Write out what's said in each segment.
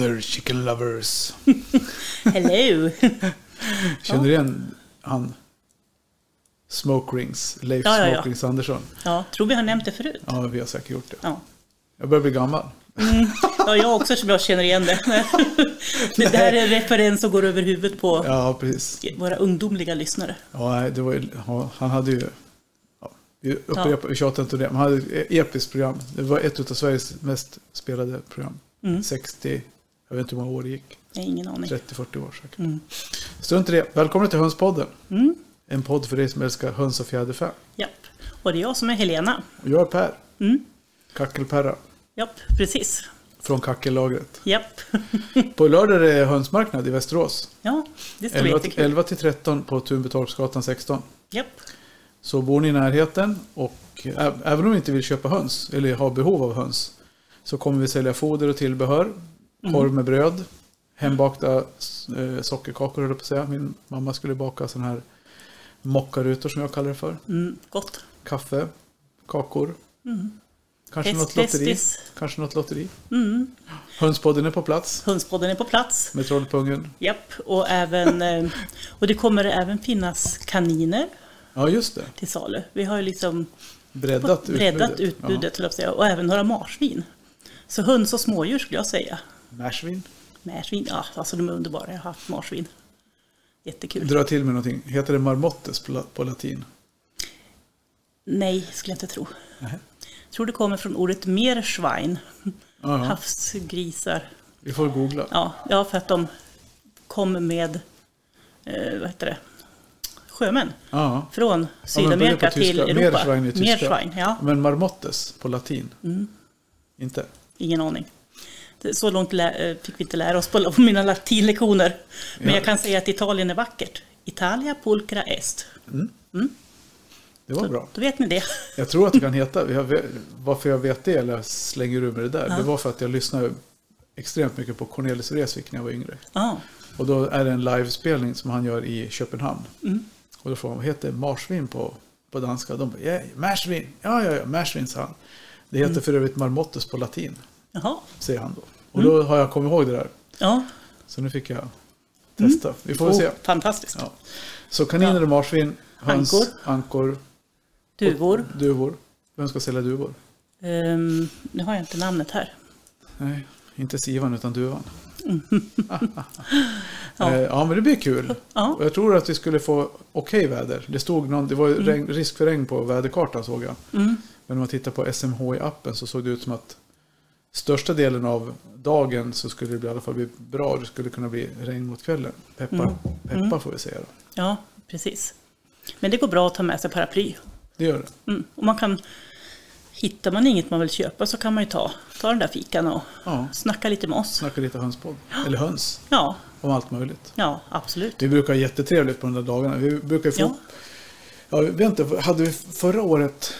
Hello there chicken lovers. Hello! Känner du igen han? Smoke Rings, Leif Ja. Smoke Rings Andersson. Ja, tror vi har nämnt det förut. Ja, vi har säkert gjort det. Ja. Jag börjar bli gammal. Ja, jag också som jag känner igen det. Det där är en referens som går över huvudet på Ja, precis. våra ungdomliga lyssnare. Ja, det var ju, han hade ju... Ja, vi upprepar, tjatar inte om det. Men han hade ett episkt program. Det var ett av Sveriges mest spelade program. Mm. 60, jag vet inte hur många år det gick. Jag ingen aning. 30-40 år säkert. Mm. Strunt i det. Välkommen till Hönspodden. Mm. En podd för dig som älskar höns och fjäderfä. Japp. Och det är jag som är Helena. Och jag är Per. Mm. Kackelperra. Japp, precis. Från kackellagret. Japp. På lördag är det hönsmarknad i Västerås. Ja, det ska bli 11 jättekul. 11 till 13 på Tunbytorpsgatan 16. Japp. Så bor ni i närheten och även om ni inte vill köpa höns eller har behov av höns så kommer vi sälja foder och tillbehör, korv med bröd, hembakta eh, sockerkakor höll jag på att säga. Min mamma skulle baka sådana här mockarutor som jag kallar det för. Mm, gott. Kaffe, kakor, kanske Fest- något lotteri. festis. Kanske något lotteri. Mm. Hönspodden är på plats Hönspodden är på plats. med Trollpungen. Japp. Och, även, eh, och det kommer även finnas kaniner Ja, just det. till salu. Vi har ju liksom Breddat breddat utbudet. utbudet, säga. och även några marsvin. Så höns och smådjur skulle jag säga. Ja. Marsvin. Marsvin, ja, alltså de är underbara. Jag har haft marsvin. Jättekul. Dra till med någonting. Heter det marmottes på, la- på latin? Nej, skulle jag inte tro. Nej. Jag tror det kommer från ordet Meerschwein. Ja, ja. Havsgrisar. Vi får googla. Ja, ja, för att de kom med eh, vad heter det? sjömän Ja. från Ja, Sydamerika tyska. till Europa. Meerschwein är tyska. Meerschwein, ja. Men marmottes på latin? Mm. Inte? Ingen aning. Så långt eh, fick vi inte lära oss på mina latinlektioner. Men Ja. jag kan säga att Italien är vackert. Italia pulcra est. Det var bra. Då vet ni det. Jag tror att det kan heta, jag vet, varför jag vet det eller slänger ur med det där, det var för att jag lyssnade extremt mycket på Cornelis Vreeswijk när jag var yngre. Ja, Och då är det en livespelning som han gör i Köpenhamn. Mm. Och då frågar han, vad heter marsvin på, på danska? De bara, yeah, marsvin, ja ja ja, marsvin sa han. Det heter Mm. för övrigt marmottes på latin, jaha. säger han då. Och då har jag kommit ihåg det där. Ja. Så nu fick jag testa. Vi får väl se. Oh, fantastiskt. Ja. Så kaniner och marsvin, höns, Ankor. ankor Duvor. duvor. Vem ska sälja duvor? Ehm, nu har jag inte namnet här. Nej, inte sivan utan duvan. Ja. Eh, ja, men det blir kul. Ja. Och jag tror att vi skulle få okej väder. Det stod någon, det var Mm. regn, risk för regn på väderkartan såg jag. Mm. Men om man tittar på SMHI-appen så såg det ut som att största delen av dagen så skulle det bli, i alla fall bli bra. Det skulle kunna bli regn mot kvällen. Peppar, Mm. peppar får vi säga då. Ja, precis. Men det går bra att ta med sig paraply. Det gör det. Mm. Och man kan, hittar man inget man vill köpa så kan man ju ta, ta den där fikan och Ja, snacka lite med oss. snacka lite hönspodd. Eller höns. Ja, Om allt möjligt. ja absolut. Vi brukar ha jättetrevligt på de där dagarna. Vi brukar få... Ja. Ja. inte, hade vi förra året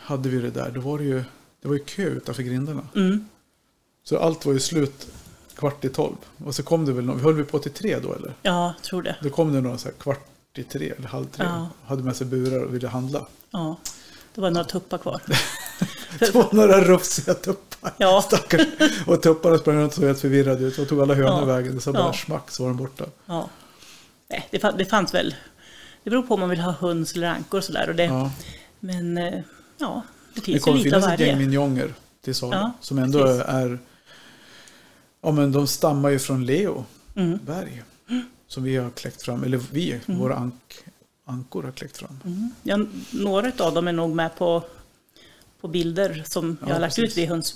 hade vi det där. Då var det ju, det var ju kö utanför grindarna. Mm. Så allt var ju slut kvart i tolv. Och så kom det väl någon, höll vi på till tre då eller? Ja, tror det. Då kom det någon så här kvart i tre eller halv tre. Ja. Hade med sig burar och ville handla. Ja, det var några tuppar kvar. Det var några rufsiga tuppar. Ja. Stackars. Och tupparna sprang runt och såg helt förvirrade ut. Och tog alla hönor Ja. vägen. Det sa bara Ja. smack så var de borta. Ja. Nej, det, fann, det fanns väl. Det beror på om man vill ha höns eller ankor och sådär. Och Ja. Men eh, ja, det Det finns kommer finnas ett gäng minjonger till salu. Ja, som ändå precis. är... Ja men de stammar ju från Leo Mm. berg. Som vi har kläckt fram. Eller vi, våra ank, ankor har kläckt fram. Mm. Ja, några av dem är nog med på, på bilder som jag Ja, har lagt precis. ut vid höns,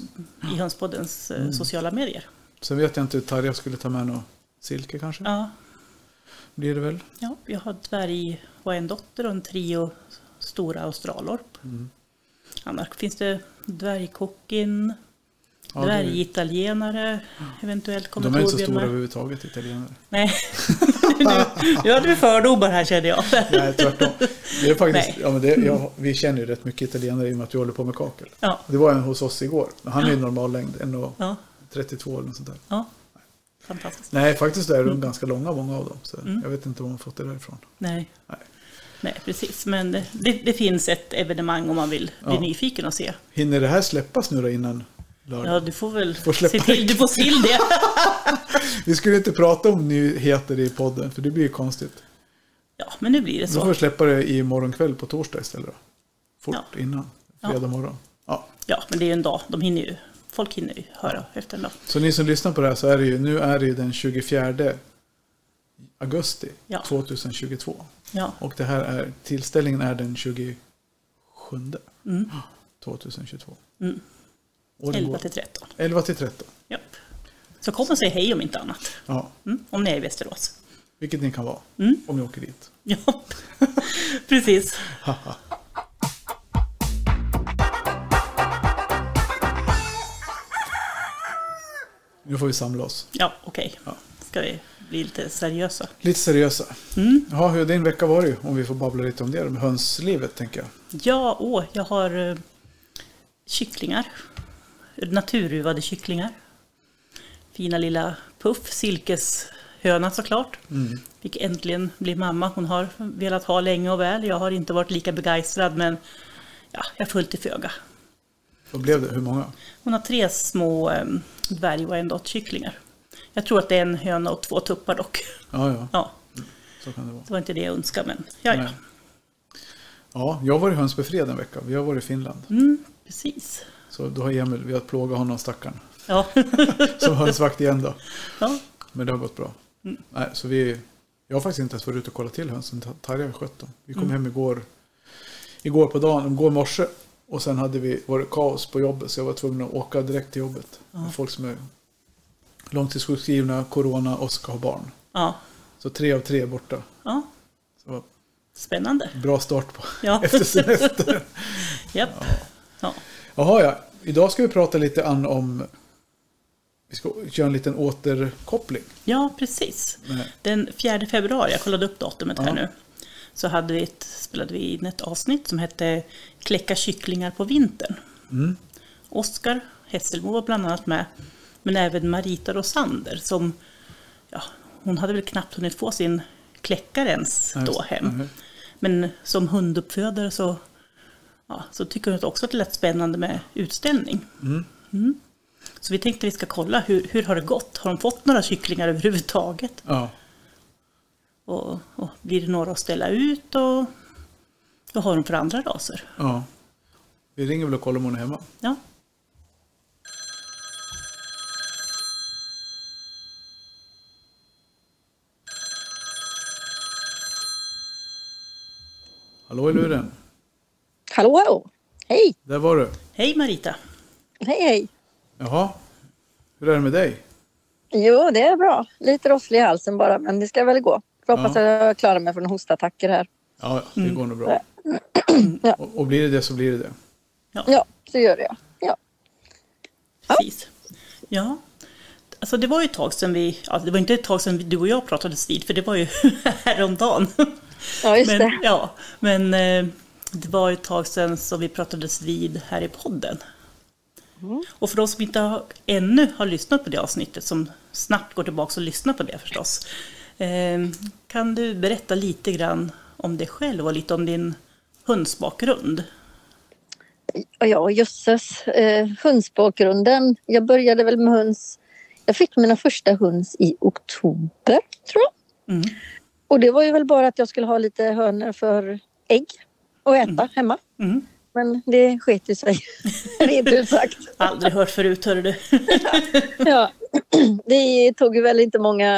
i Hönspoddens eh, sociala medier. Sen vet jag inte, Tarja skulle ta med något silke kanske? Ja, Blir det väl? ja, jag har dvärg och en dotter och en trio stora australorp. Mm. Annars finns det dvärgkockin, Ja, dvärgitalienare, eventuellt kommer De är inte så stora överhuvudtaget, italienare. Nej, nu, nu hade vi fördomar här kände jag. Nej, tvärtom. Det är faktiskt, Nej. ja, men det, jag, vi känner ju rätt mycket italienare i och med att vi håller på med kakel. Ja, Det var en hos oss igår. Han är ju normal längd, 1,32 ja, eller något sånt där. ja. Fantastiskt. Nej, faktiskt är de ganska långa, många av dem. Så Jag vet inte var man fått det därifrån. Nej. Nej. Nej, precis. Men det, det finns ett evenemang om man vill bli Ja. nyfiken och se. Hinner det här släppas nu då innan lördag. Ja, du får väl Får se till, du får till det. Vi skulle inte prata om nyheter i podden, för det blir ju konstigt. Ja, men nu blir det Då får så. vi släppa det i morgon kväll på torsdag istället då. Fort Ja. innan, fredag morgon. Ja. Ja, men det är ju en dag. De hinner ju, folk hinner ju höra efter en dag. Så ni som lyssnar på det här så är det ju, nu är det ju den 24 augusti Ja. 2022. Ja, Och det här är, tillställningen är den 27 2022. Mm. Och den 11 går- till 13. 11 till 13. Japp. Så kom och säg hej om inte annat. Ja, Mm, om ni är i Västerås. vilket ni kan vara Mm. om ni åker dit. Ja, precis. Nu får vi samla oss. Ja, okej. Ja. Ska vi bli lite seriösa? Lite seriösa. Mm. Ja, hur har din vecka varit? Om vi får babbla lite om det, med hönslivet tänker jag. Ja, åh, jag har eh, kycklingar. Naturruvade kycklingar. Fina lilla Puff, silkeshöna såklart. Mm. Fick äntligen bli mamma. Hon har velat ha länge och väl. Jag har inte varit lika begeistrad men ja, jag föll till föga. Vad blev det? Hur många? Hon har tre små eh, dvärg och en kycklingar. Jag tror att det är en höna och två tuppar dock. Ja, ja, Ja, så kan det vara. det var inte det jag önskade men ja, ja. Ja, jag har varit hönsbefriad en vecka. Vi har varit i Finland. Mm, precis. Så då har Emil, vi har plågat honom stackaren. Ja. Som hönsvakt igen då. ja. Men det har gått bra. Nej, så vi, jag har faktiskt inte ens varit ute och kollat till hönsen. Tarja har skött dem. Vi kom hem igår, igår på dagen, igår morse. Och sen hade vi varit kaos på jobbet så jag var tvungen att åka direkt till jobbet. Med folk som är långtidssjukskrivna, corona och ska ha barn. ja. Så tre av tre är borta. ja. Så Spännande. bra start på Ja. efter semester. Japp. Ja. Jaha ja, idag ska vi prata lite an om vi ska göra en liten återkoppling. ja, precis. Nej. Den 4 februari, jag kollade upp datumet här Ja. nu, så hade vi ett, spelade vi in ett avsnitt som hette Kläcka kycklingar på vintern. Mm. Oskar Hesselmo var bland annat med, men även Marita Rosander som, ja, hon hade väl knappt hunnit få sin kläckare ens då hem. Men som hunduppfödare så, ja, så tycker hon också att det lät spännande med utställning. Mm. Så vi tänkte vi ska kolla hur, hur har det gått? Har de fått några kycklingar överhuvudtaget? Ja, Och, och blir det några att ställa ut? Och vad har de för andra raser? ja. Vi ringer väl och kollar om hon är hemma. Ja, Hallå i luren. Hallå, hallå! Hej! Där var du. hej Marita! Hej, hej! Jaha. Hur är det med dig? Jo, det är bra. Lite rosslig i halsen bara, men det ska väl gå. Jag hoppas Ja. att jag klarar mig från hostattacker här. Ja, det går nog bra. Ja. Och, och blir det det så blir det det. Ja, så gör det. Ja. Precis. Ja, alltså det var ju ett tag sedan vi, ja, det var inte ett tag sedan du och jag pratades vid, för det var ju häromdagen. Ja, just Men, det. ja, men eh, det var ett tag sedan som vi pratades vid här i podden. Mm. Och för de som inte har, ännu har lyssnat på det avsnittet, som snabbt går tillbaka och lyssnar på det förstås. Eh, kan du berätta lite grann om dig själv och lite om din hönsbakgrund? Och ja, jösses. Eh, hönsbakgrunden. Jag började väl med höns. Jag fick mina första höns i oktober, tror jag. Mm. Och det var ju väl bara att jag skulle ha lite hönor för ägg och äta hemma. Mm. Men det sket ju sig, rent ut sagt. Aldrig hört förut, hörru du. Ja, det tog ju väl inte många,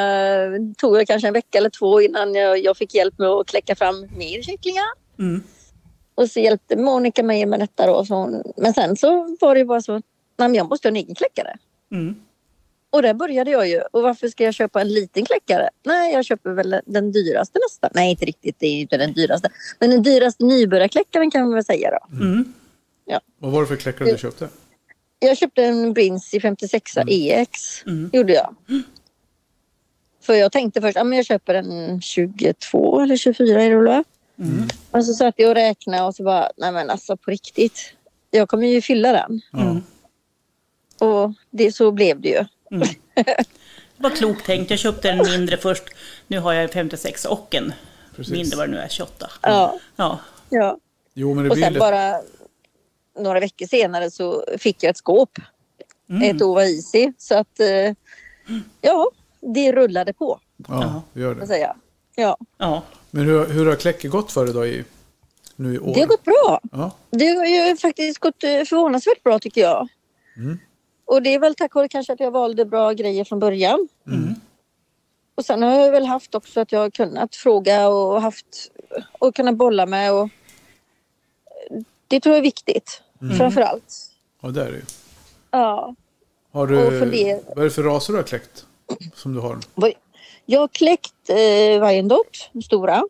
tog väl kanske en vecka eller två innan jag, jag fick hjälp med att kläcka fram mer kycklingar. Mm. Och så hjälpte Monica mig med detta då. Hon, men sen så var det ju bara så, nej jag måste ha en egen kläckare. Mm. Och där började jag ju. Och varför ska jag köpa en liten kläckare? Nej, jag köper väl den dyraste nästan. Nej, inte riktigt, det är inte den dyraste. Men den dyraste nybörjarkläckaren kan man väl säga då. Mm. Vad var det för kläckare du köpte? Jag köpte en Brinzi 56 EX. Mm. Gjorde jag. För jag tänkte först, ja men jag köper en 22 eller 24 är det väl va? Mm. Och så satt jag och räknade och så bara, nej men alltså på riktigt. Jag kommer ju fylla den. Ja. Mm. Och det, så blev det ju. Mm. Det var klokt tänkt. Jag köpte en mindre först. Nu har jag en 56 och en Precis. mindre vad det nu är, 28. Ja, Ja. Jo, men det och blir sen lite... bara några veckor senare så fick jag ett skåp. Ett år var easy. Så att eh, ja, det rullade på. Ja, det gör det. jag säga. Ja, Ja. Men hur, hur har kläcket gått för dig då i, nu i år? det har gått bra. Ja. Det har ju faktiskt gått eh, förvånansvärt bra tycker jag. Mm. Och det är väl tack vare kanske att jag valde bra grejer från början. Mm. Och sen har jag väl haft också att jag har kunnat fråga och haft och kunnat bolla med. Och det tror jag är viktigt. Mm. Framför allt. ja, det är det ju. Ja. Har du, vad är det för raser du har kläckt? Som du har? Jag har kläckt eh, Wyandotte, de stora.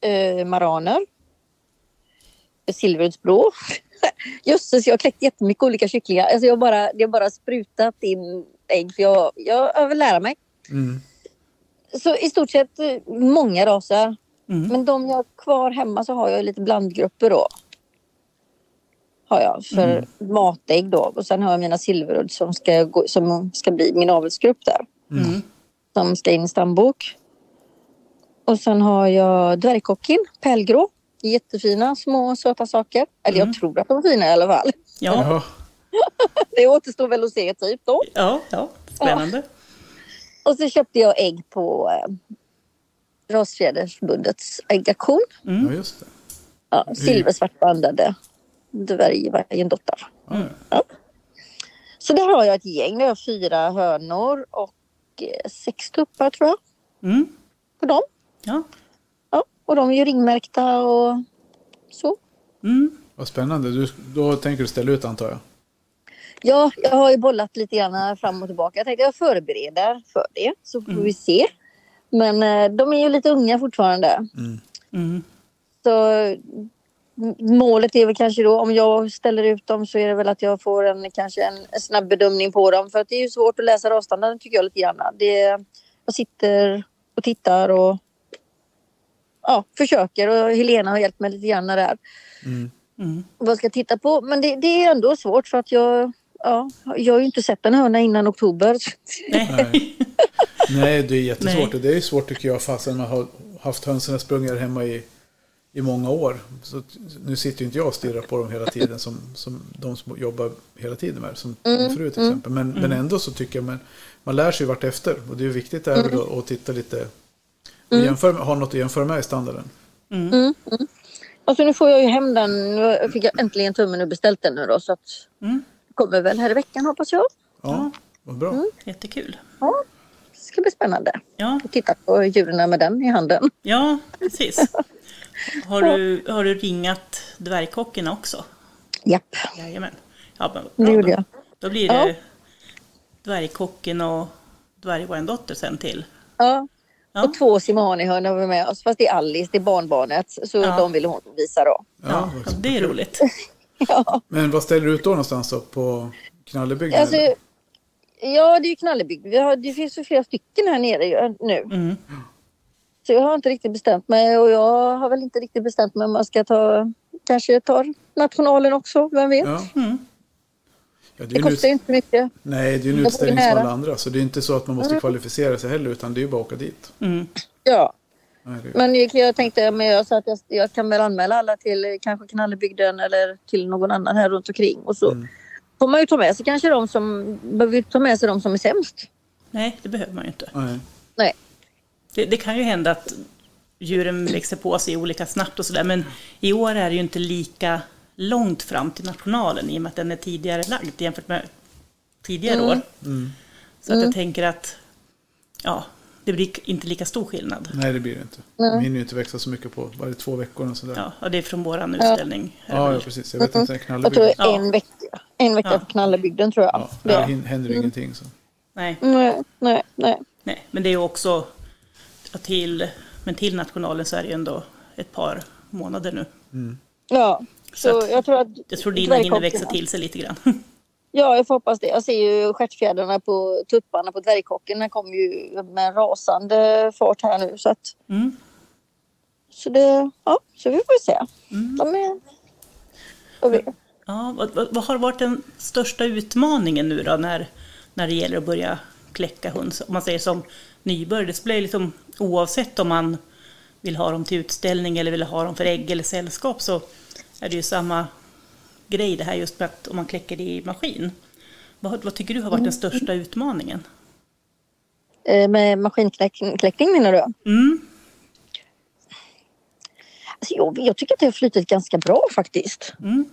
Eh, maraner. Silverudsblå. Jösses, jag har kläckt jättemycket olika kycklingar. Alltså jag har bara, det har bara sprutat in ägg för jag, jag, vill lära mig. Mm. Så i stort sett eh, många raser. Mm. Men de jag har kvar hemma så har jag lite blandgrupper då. Har jag för matägg då. Och sen har jag mina silverudd som ska, gå, som ska bli min avelsgrupp där. Mm. Som ska in i stambok. Och sen har jag dvärgkockin, pärlgrå. Jättefina små söta saker. Eller Mm. jag tror att de är fina i alla fall. Ja. Det återstår väl att se typ då. ja, ja, spännande. Och så köpte jag ägg på eh, Rasfjädersförbundets äggaktion. Mm. Ja, just det. Ja, silversvartbandade dvärgvargendottar. Ja, Mm. ja. Så där har jag ett gäng. Där har jag fyra hönor och eh, sex tuppar tror jag Mm. på dem. Ja. Och de är ju ringmärkta och så. Mm. Vad spännande. Du, då tänker du ställa ut antar jag? Ja, jag har ju bollat lite grann fram och tillbaka. Jag tänkte jag förbereder för det så får vi se. Men eh, de är ju lite unga fortfarande. Mm. Så m- målet är väl kanske då om jag ställer ut dem så är det väl att jag får en kanske en, en snabb bedömning på dem. För att det är ju svårt att läsa rasstandarden tycker jag lite grann. Det, jag sitter och tittar och ja, försöker och Helena har hjälpt mig lite grann där. Mm. Mm. vad jag ska titta på. Men det, det är ändå svårt för att jag, ja, jag har ju inte sett en höna innan oktober. Nej. Nej, det är jättesvårt. Nej. Det är ju svårt tycker jag fastän man har haft hönsen sprungit hemma i, i många år. Så nu sitter ju inte jag och stirrar på dem hela tiden som, som de som jobbar hela tiden med. Som min fru till exempel. Men, men ändå så tycker jag man, man lär sig vart efter. Och det är ju viktigt där mm. att titta lite. Jämföra, med- ha något att jämföra med i standarden. Alltså nu får jag ju hem den. Nu fick jag äntligen tummen och beställt den nu då. Så att Mm. kommer väl här i veckan hoppas jag. Ja, vad bra. Jättekul. Ja, det ska bli spännande Ja, att titta på djuren med den i handen. ja precis. Har du, har du ringat dvärgkockarna också? Japp, Jajamän. Ja, men det bra, gjorde då, jag. då blir det Ja. dvärgkocken och dvärgvargendotter sen till. Ja. Ja. Och två simanihönor har vi med oss. Fast det är Alice, det är barnbarnet. Så Ja. de ville hon visa då. Ja, vad det är roligt. Ja, Men vad ställer du ut då någonstans då? På Knallebygden? alltså, ja det är ju knallebygd. Vi har, det finns ju flera stycken här nere nu. Mm. Så jag har inte riktigt bestämt mig och jag har väl inte riktigt bestämt mig om man ska ta kanske tar nationalen också, vem vet? Ja. Mm. Ja, det Det kostar ju ut... inte mycket. Nej, det är ju en utställning som alla andra. Så det är inte så att man måste kvalificera sig heller. Utan det är ju bara att åka dit. Mm. Ja, men jag, tänkte men jag sa att jag, jag kan väl anmäla alla till kanske Knallebygden eller till någon annan här runt omkring. Och så Mm. får man ju ta med sig kanske de som behöver ta med sig de som är sämst. Nej, det behöver man ju inte. Nej. Nej. Det, det kan ju hända att djuren växer på sig olika snabbt och sådär. Men i år är det ju inte lika långt fram till nationalen i och med att den är tidigare lagd jämfört med tidigare år. Mm. Så att jag tänker att ja, det blir inte lika stor skillnad. Nej, det blir det inte. De hinner ju inte växa så mycket på bara två veckor och sådär. Ja, och det är från våran utställning. Ja, ja, precis. Jag vet inte, Jag tror Knallebygden. det är en vecka, en vecka Ja. på Knallebygden tror jag. Ja, Det där är. hin- händer ju ingenting. Så. Nej, Nej, nej, nej. nej, men det är ju också ja, till, men till nationalen så är det ju ändå ett par månader nu. Ja, Så så jag tror att... Jag tror dina hinner växa till sig lite grann. Ja, jag får hoppas det. Jag ser ju stjärtfjädrarna på tupparna på dvärgkocken. Den kommer ju med en rasande fart här nu. Så, att, Mm. så det, ja, så vi får se. Mm. De är... Och Ja, vad, vad, har varit den största utmaningen nu då när, när det gäller att börja kläcka höns? Om man säger som nybörjare, det spelar liksom oavsett om man vill ha dem till utställning eller vill ha dem för ägg eller sällskap så är det ju samma grej det här just med att om man kläcker det i maskin. Vad, vad tycker du har varit den största utmaningen? Eh, med maskinkläckning menar du? Mm. Alltså, jag, jag tycker att det har flutit ganska bra faktiskt. Mm.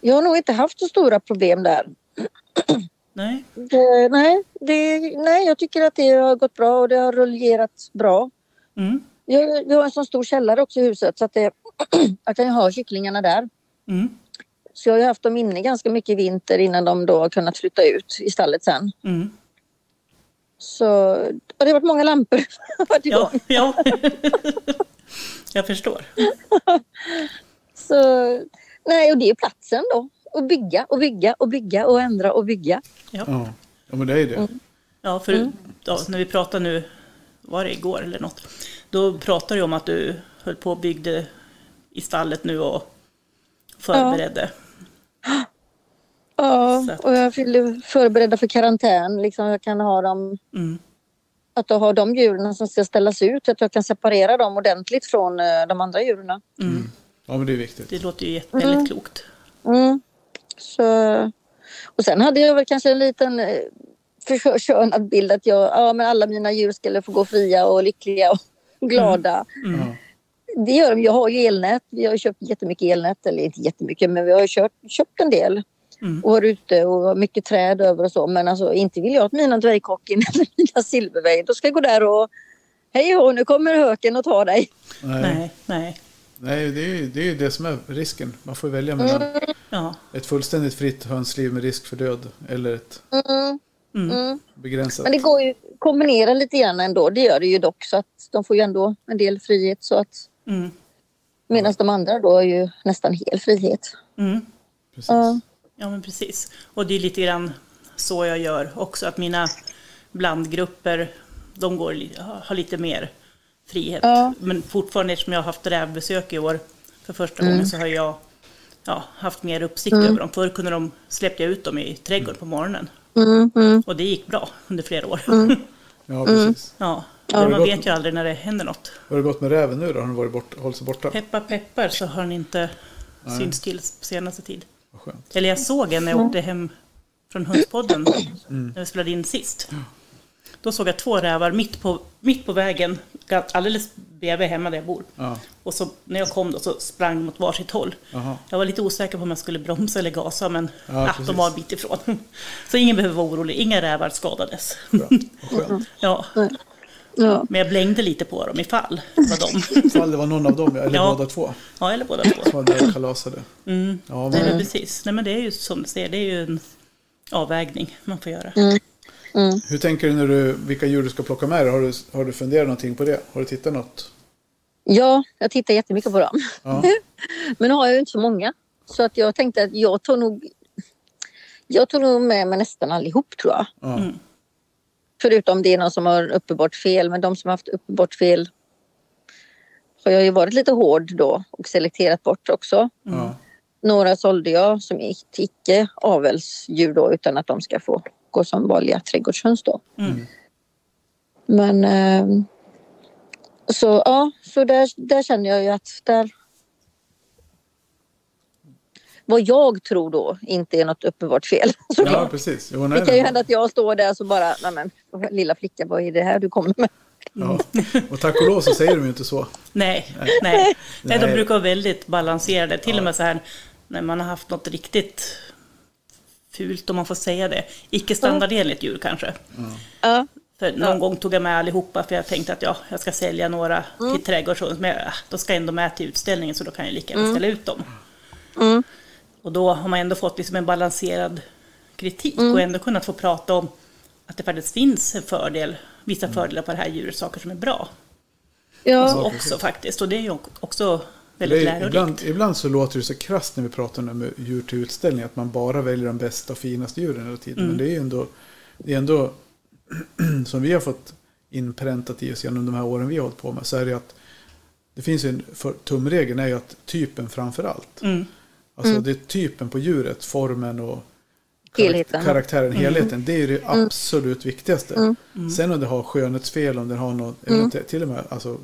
Jag har nog inte haft så stora problem där. Nej. Det, nej, det, nej, jag tycker att det har gått bra och det har rullerat bra. Mm. Jag, vi har en sån stor källare också i huset så att det, jag kan ju ha kycklingarna där. Mm. Så jag har ju haft dem inne ganska mycket i vinter innan de då har kunnat flytta ut i stallet sen. Mm. Så och det har varit många lampor varit Ja, ja. jag förstår. Så, nej, och det är platsen då. Och bygga och bygga och bygga och ändra och bygga. Ja. Ja, men det är det. Ja, för Mm. ja, när vi pratade nu, var det igår eller något? Då pratade du om att du höll på och byggde i stallet nu och förberedde. Ja, att- och jag vill förbereda för karantän. Liksom jag kan ha dem, Mm. att jag har de djuren som ska ställas ut, att jag kan separera dem ordentligt från eh, de andra djuren. Mm. Ja, men det är viktigt. Det låter ju väldigt klokt. Mm. Så, och sen hade jag väl kanske en liten eh, förskönad bild att jag, ja, men alla mina djur skulle få gå fria och lyckliga och glada. Mm. Ja. Det gör de. Jag har ju elnät. Vi har köpt jättemycket elnät. Eller inte jättemycket, men vi har ju kört, köpt en del. Mm. Och har ute och har mycket träd över och så. Men alltså inte vill jag att mina dvärgkocken eller mina silvervägg. Då ska jag gå där och Hej hå, nu kommer höken och tar dig. Nej, Nej, nej. Nej det, är ju, det är ju det som är risken. Man får välja mellan Ja. ett fullständigt fritt hönsliv med risk för död eller ett Mm, Mm. mm. begränsat. Men det går ju kombinera lite grann ändå. Det gör det ju dock. Så att de får ju ändå en del frihet. Så att, Mm. medan de andra då är ju nästan hel frihet. Mm. Precis. Ja. Ja, men precis. Och det är lite grann så jag gör också, att mina blandgrupper, de går, har lite mer frihet. Ja. Men fortfarande, eftersom jag har haft rävbesök i år för första gången, så har jag ja, haft mer uppsikt över dem. Förr kunde de, släppte jag ut dem i trädgården på morgonen. Mm, mm. Och det gick bra under flera år. Ja, precis. ja, Har men det man gått- vet ju aldrig när det händer något. Hur har det gått med räven nu då? Har den varit bort, hållit sig borta? Peppar peppar så har den inte synts till på senaste tid. Vad skönt. Eller jag såg en när jag åkte hem från Hundspodden, när vi spelade in sist. Då såg jag två rävar mitt på, mitt på vägen, alldeles bredvid hemma där jag bor. Ja. Och så när jag kom då så sprang de åt varsitt håll. Jaha. Jag var lite osäker på om jag skulle bromsa eller gasa, men Ja, precis. de var en bit ifrån. Så ingen behöver vara orolig, inga rävar skadades. Bra. Skönt. Ja, Ja. men jag blängde lite på dem ifall det var dem. Ifall det var någon av dem, eller Ja. båda två, Ja, eller båda två. som var där och kalasade. Mm. Ja, Nej, men, men precis. Nej, men det är ju som du säger, det är ju en avvägning man får göra. Hur tänker du när du, vilka djur du ska plocka med dig? Har du, har du funderat någonting på det? Har du tittat något? ja, jag tittar jättemycket på dem. Ja. Men nu har jag ju inte så många. Så att jag tänkte att jag tar nog jag tog nog med mig nästan allihop tror jag. Ja. Mm. Förutom det är någon som har uppenbart fel. Men de som har haft uppenbart fel har jag ju varit lite hård då och selekterat bort också. Ja. Några sålde jag som icke avelsdjur då utan att de ska få gå som vanliga trädgårdshöns då. Mm. Men ehm, så ja, så där, där känner jag ju att där vad jag tror då inte är något uppenbart fel. ja, såklart. precis. Jo, det nej, kan ju hända att jag står där så bara, nej men lilla flicka vad är det här du kommer med? Ja. Och tack och lov så säger de ju inte så. Nej, nej. nej. de Nej. brukar vara väldigt balanserade. Till och med så här när man har haft något riktigt fult, om man får säga det. Icke standardenligt djur kanske. Ja, För någon gång tog jag med allihopa för jag tänkte att ja, jag ska sälja några till trädgårdsrådet. Men äh, de ska ändå med till utställningen så då kan jag lika gärna ställa ut dem. Mm. Och då har man ändå fått liksom en balanserad kritik och ändå kunnat få prata om att det faktiskt finns en fördel, vissa fördelar på det här djuret, saker som är bra. ja, också faktiskt. Och det är ju också väldigt är, lärorikt. ibland, ibland så låter det så krasst när vi pratar om djur till utställning att man bara väljer de bästa och finaste djuren hela tiden. Mm. Men det är ändå, det är ändå som vi har fått inpräntat i oss genom de här åren vi har hållit på med så är det att det finns en för, tumregeln är ju att typen framför allt. Mm. Alltså det är typen på djuret, formen och Helheten. karaktären, Mm. helheten. Det är det absolut viktigaste. Sen om det har skönhetsfel, om det har något, Mm. till och med alltså,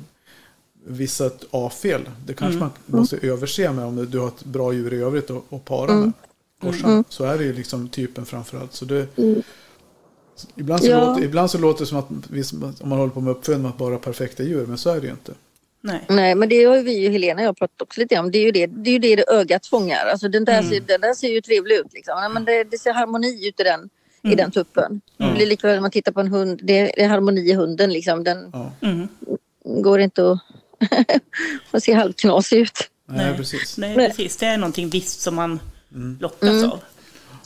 vissa A-fel. Det kanske Mm. man måste överse med om du har ett bra djur i övrigt att, att para Mm. med. korsarna. Så är det ju liksom typen framförallt. Så det, Mm. ibland, så Ja. låter, ibland så låter det som att vi, om man håller på med uppfödning att bara perfekta djur, men så är det ju inte. Nej. Nej, men det har ju vi, Helena och jag pratat också lite om. Det är ju det det, är ju det, det ögat fångar. Alltså den där, Mm. ser, den där ser ju trevlig ut. Liksom. Nej, men det, det ser harmoni ut i den, i den tuppen. Det blir likväl när man tittar på en hund. Det är, det är harmoni i hunden. Liksom. Den. Mm. går inte att... Man ser halvknasig ut. Nej, precis. Nej, precis. Det är någonting visst som man Mm. lockas Mm. av.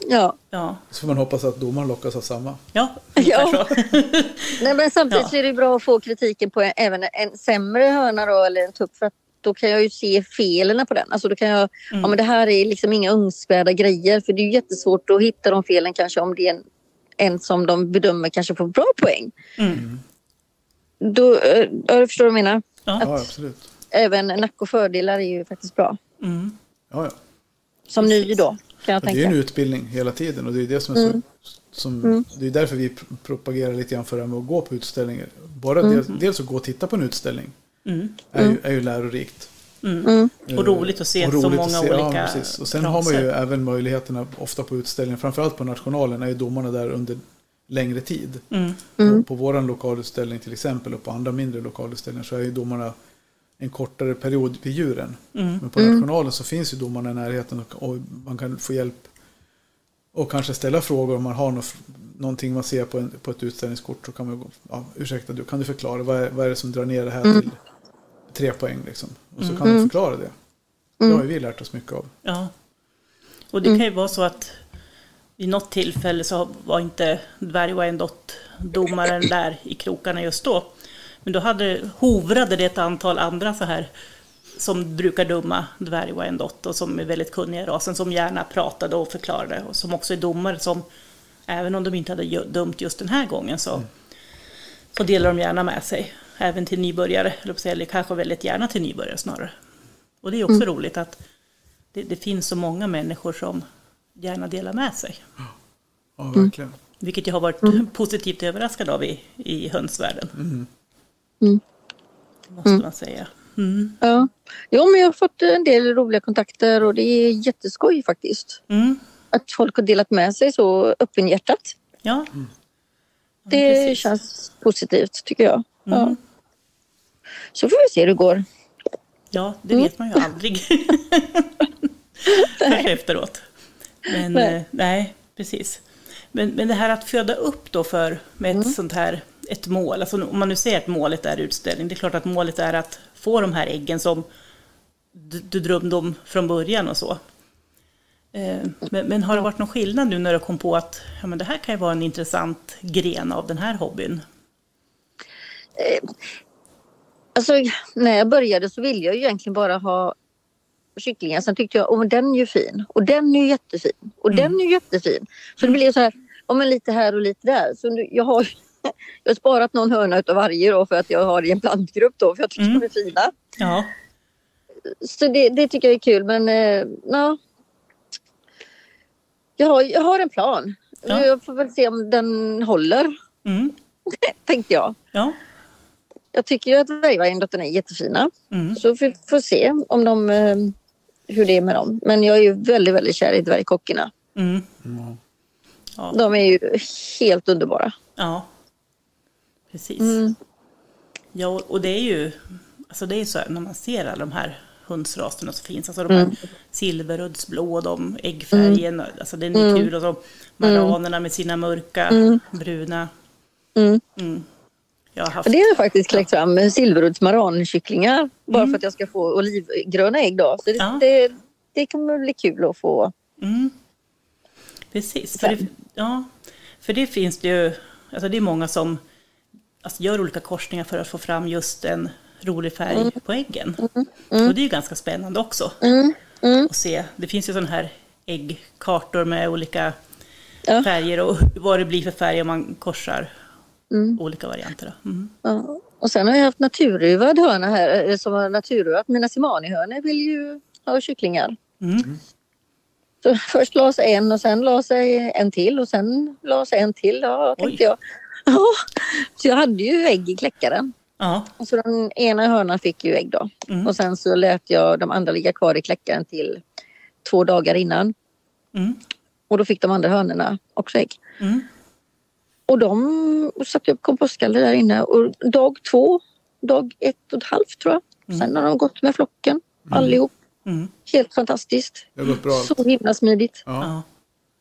Ja. Ja, Så får man hoppas att domaren lockas av samma. ja Ja. Nej, men samtidigt Ja. är det bra att få kritiken på en, även en sämre höna då, eller en tupp. För att då kan jag ju se felen på den. Alltså då kan jag, Mm. ja men det här är liksom inga önskvärda grejer. För det är ju jättesvårt att hitta de felen kanske om det är en, en som de bedömer kanske får bra poäng. Mm. Då, eh, ja, du förstår vad jag menar. Ja. Ja, absolut. Även nack och fördelar är ju faktiskt bra. Mm. Ja, ja. Som ny då, kan jag Och det är ju tänka. en utbildning hela tiden och det är det som är så, som, det är därför vi pr- propagerar lite grann för det här med att gå på utställningar. Bara dels, dels att gå och titta på en utställning Mm. är, ju, är ju lärorikt. Mm. Och roligt att se Och så roligt många se, olika ja, precis. Och sen har man ju även möjligheterna ofta på utställningar, framförallt på nationalen, är ju domarna där under längre tid. Mm. På, på våran lokalutställning till exempel och på andra mindre lokalutställningar så är ju domarna en kortare period vid djuren. Mm. Men på nationalen så finns ju domarna i närheten och, och man kan få hjälp och kanske ställa frågor om man har något, någonting man ser på, en, på ett utställningskort. Så kan man gå, ja, ursäkta, du, kan du förklara vad är, vad är det som drar ner det här till tre poäng? Liksom? Och så kan du förklara det. Det har ju vi lärt oss mycket av. Ja. Och det kan ju vara så att vid något tillfälle så var inte Dvärg Wyandotte domaren där i krokarna just då. Men då hade, hovrade det ett antal andra så här som brukar döma Dvärg Wyandotte och som är väldigt kunniga i rasen som gärna pratade och förklarade och som också är domare som även om de inte hade dömt just den här gången så, så delar de gärna med sig även till nybörjare, eller kanske väldigt gärna till nybörjare snarare. Och det är också roligt att det, det finns så många människor som gärna delar med sig. Ja, verkligen. Vilket jag har varit positivt överraskad av i, i hönsvärlden. Mm. Måste man säga. Mm. Ja. Jo, men jag har fått en del roliga kontakter och det är jätteskoj faktiskt. Mm. Att folk har delat med sig så öppenhjärtat. Ja. Ja, Det precis. känns positivt tycker jag. Ja. Mm. Så får vi se hur det går. ja, det Mm. vet man ju aldrig. Först efteråt. Men Nej. nej, nej precis. Men, men det här att föda upp då för med ett Mm. sånt här ett mål, alltså om man nu säger att målet är utställning, det är klart att målet är att få de här äggen som du, du drömde om från början och så. Eh, Men, men har det varit någon skillnad nu när du kom på att ja, men det här kan ju vara en intressant gren av den här hobbyn? Alltså, när jag började så ville jag ju egentligen bara ha kycklingar. Sen tyckte jag, åh den är ju fin. Och den är ju jättefin. Och den är ju jättefin. Så det blev så här, ja men lite här och lite där. Så nu, jag har jag har sparat någon hörna utav varje då för att jag har i en plantgrupp då. För jag tycker Mm. de är fina. Ja, Så det, det tycker jag är kul. Men eh, ja. Jag har, jag har en plan. Ja. Jag får väl se om den håller. mm. Tänkte jag. ja. Jag tycker ju att dvärgvargendottern är jättefina. Mm. Så vi får se om de, eh, hur det är med dem. Men jag är ju väldigt, väldigt kär i dvärgkockorna. Mm. Ja. Ja. De är ju helt underbara. Ja, precis. Mm. Ja, och- det är ju alltså det är så här, när man ser alla de här hundsraserna som finns, alltså de här Mm. silveruddsblå, de äggfärgen, alltså den är kul och så maranerna med sina mörka, bruna. Mm. Mm. Jag har haft, det har faktiskt kläckt fram silverudds marankycklingar. Bara för att jag ska få olivgröna ägg då. Så det, Ja. det, det kommer bli kul att få. mm. Precis, för det, ja, för det finns det ju, alltså det är många som alltså gör olika korsningar för att få fram just en rolig färg på äggen. Och det är ju ganska spännande också. Mm. Mm. och se. Det finns ju sådana här äggkartor med olika Ja. färger och vad det blir för färg om man korsar Mm. olika varianter. då. Mm. Ja. Och sen har jag haft naturruvad höna här eh, som har naturruvat. Mina simani vill ju ha kycklingar. Mm. Så först la sig en och sen la sig en till och sen la sig en till. Ja, Oj. tänkte jag. Ja. Så jag hade ju ägg i kläckaren. Ja, Och så den ena hörnan fick ju ägg då. Mm. Och sen så lät jag de andra ligga kvar i kläckaren till två dagar innan. Mm. Och då fick de andra hönorna också ägg. Mm. Och de satte upp kompostgaller där inne och dag två, dag ett och ett halvt tror jag. Sen har de gått med flocken allihop. Mm. Helt fantastiskt. Det har gått bra. Så himla smidigt. Ja.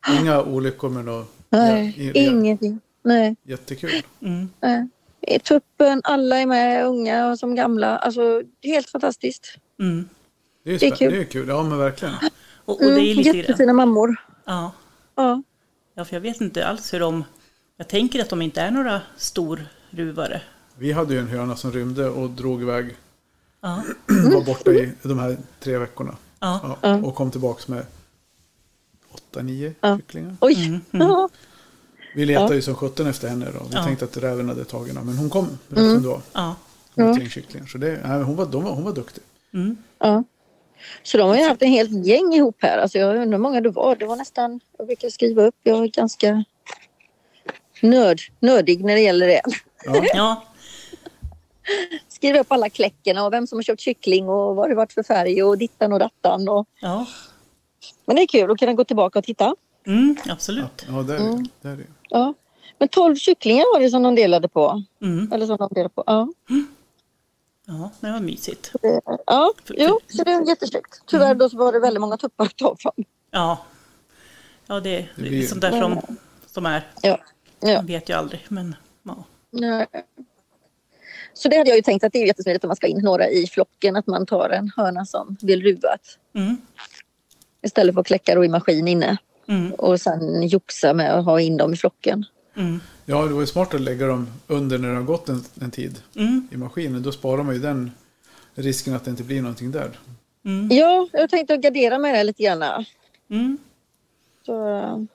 Ja. Inga olyckor med något. Nej, Ja, ingenting. Nej. Jättekul. Mm. nej. I tuppen, alla är med, unga och som gamla. Alltså helt fantastiskt. Mm. Det är, Det är kul. Det är kul. Ja men verkligen. Och, och det är Mm, lite jättefina mammor. Ja. Ja. ja, för jag vet inte alls hur de... Jag tänker att de inte är några storruvare. Vi hade ju en höna som rymde och drog iväg. Ja. Var borta i de här tre veckorna. Ja. Ja, och kom tillbaks med åtta, nio Ja. kycklingar. Oj! Mm, Ja. Vi letade ju som sjutton efter henne då. Vi Ja. tänkte att räven hade tagit henne. Men hon kom rätt som det var. Ja. Kycklingar. Så det, nej, hon, var, de var, hon var duktig. Mm. Ja. Så de har ju haft en helt gäng ihop här. Alltså jag undrar hur många det var. Det var nästan, jag brukar skriva upp, jag är ganska nörd, nördig när det gäller det. Ja, Ja. Skriva upp alla kläckerna och vem som har köpt kyckling och vad det varit för färg och dittan och dattan. Och... Ja. Men det är kul att kunna gå tillbaka och titta. Mm, absolut. ja där, Mm. där är. Ja. Men 12 kycklingar var det som de delade på. Mm. Eller som de delade på. Ja, Ja, det var mysigt. ja. jo, så det är jättesnyggt. Tyvärr då så var det väldigt många tuppar att ta fram. Ja. Ja, det, det är sånt där som, som är. Ja. Ja. Man vet ju aldrig, men ja. Nej. Så det hade jag ju tänkt att det är jättesmidigt om man ska in några i flocken. Att man tar en höna som vill ruvat. Mm. Istället för att kläcka då i maskin inne. Mm. Och sen joxa med att ha in dem i flocken. Mm. Ja, det var ju smart att lägga dem under när det har gått en, en tid Mm. i maskinen. Då sparar man ju den risken att det inte blir någonting där. Mm. Ja, jag tänkte att gardera med det lite grann. Mm. Så,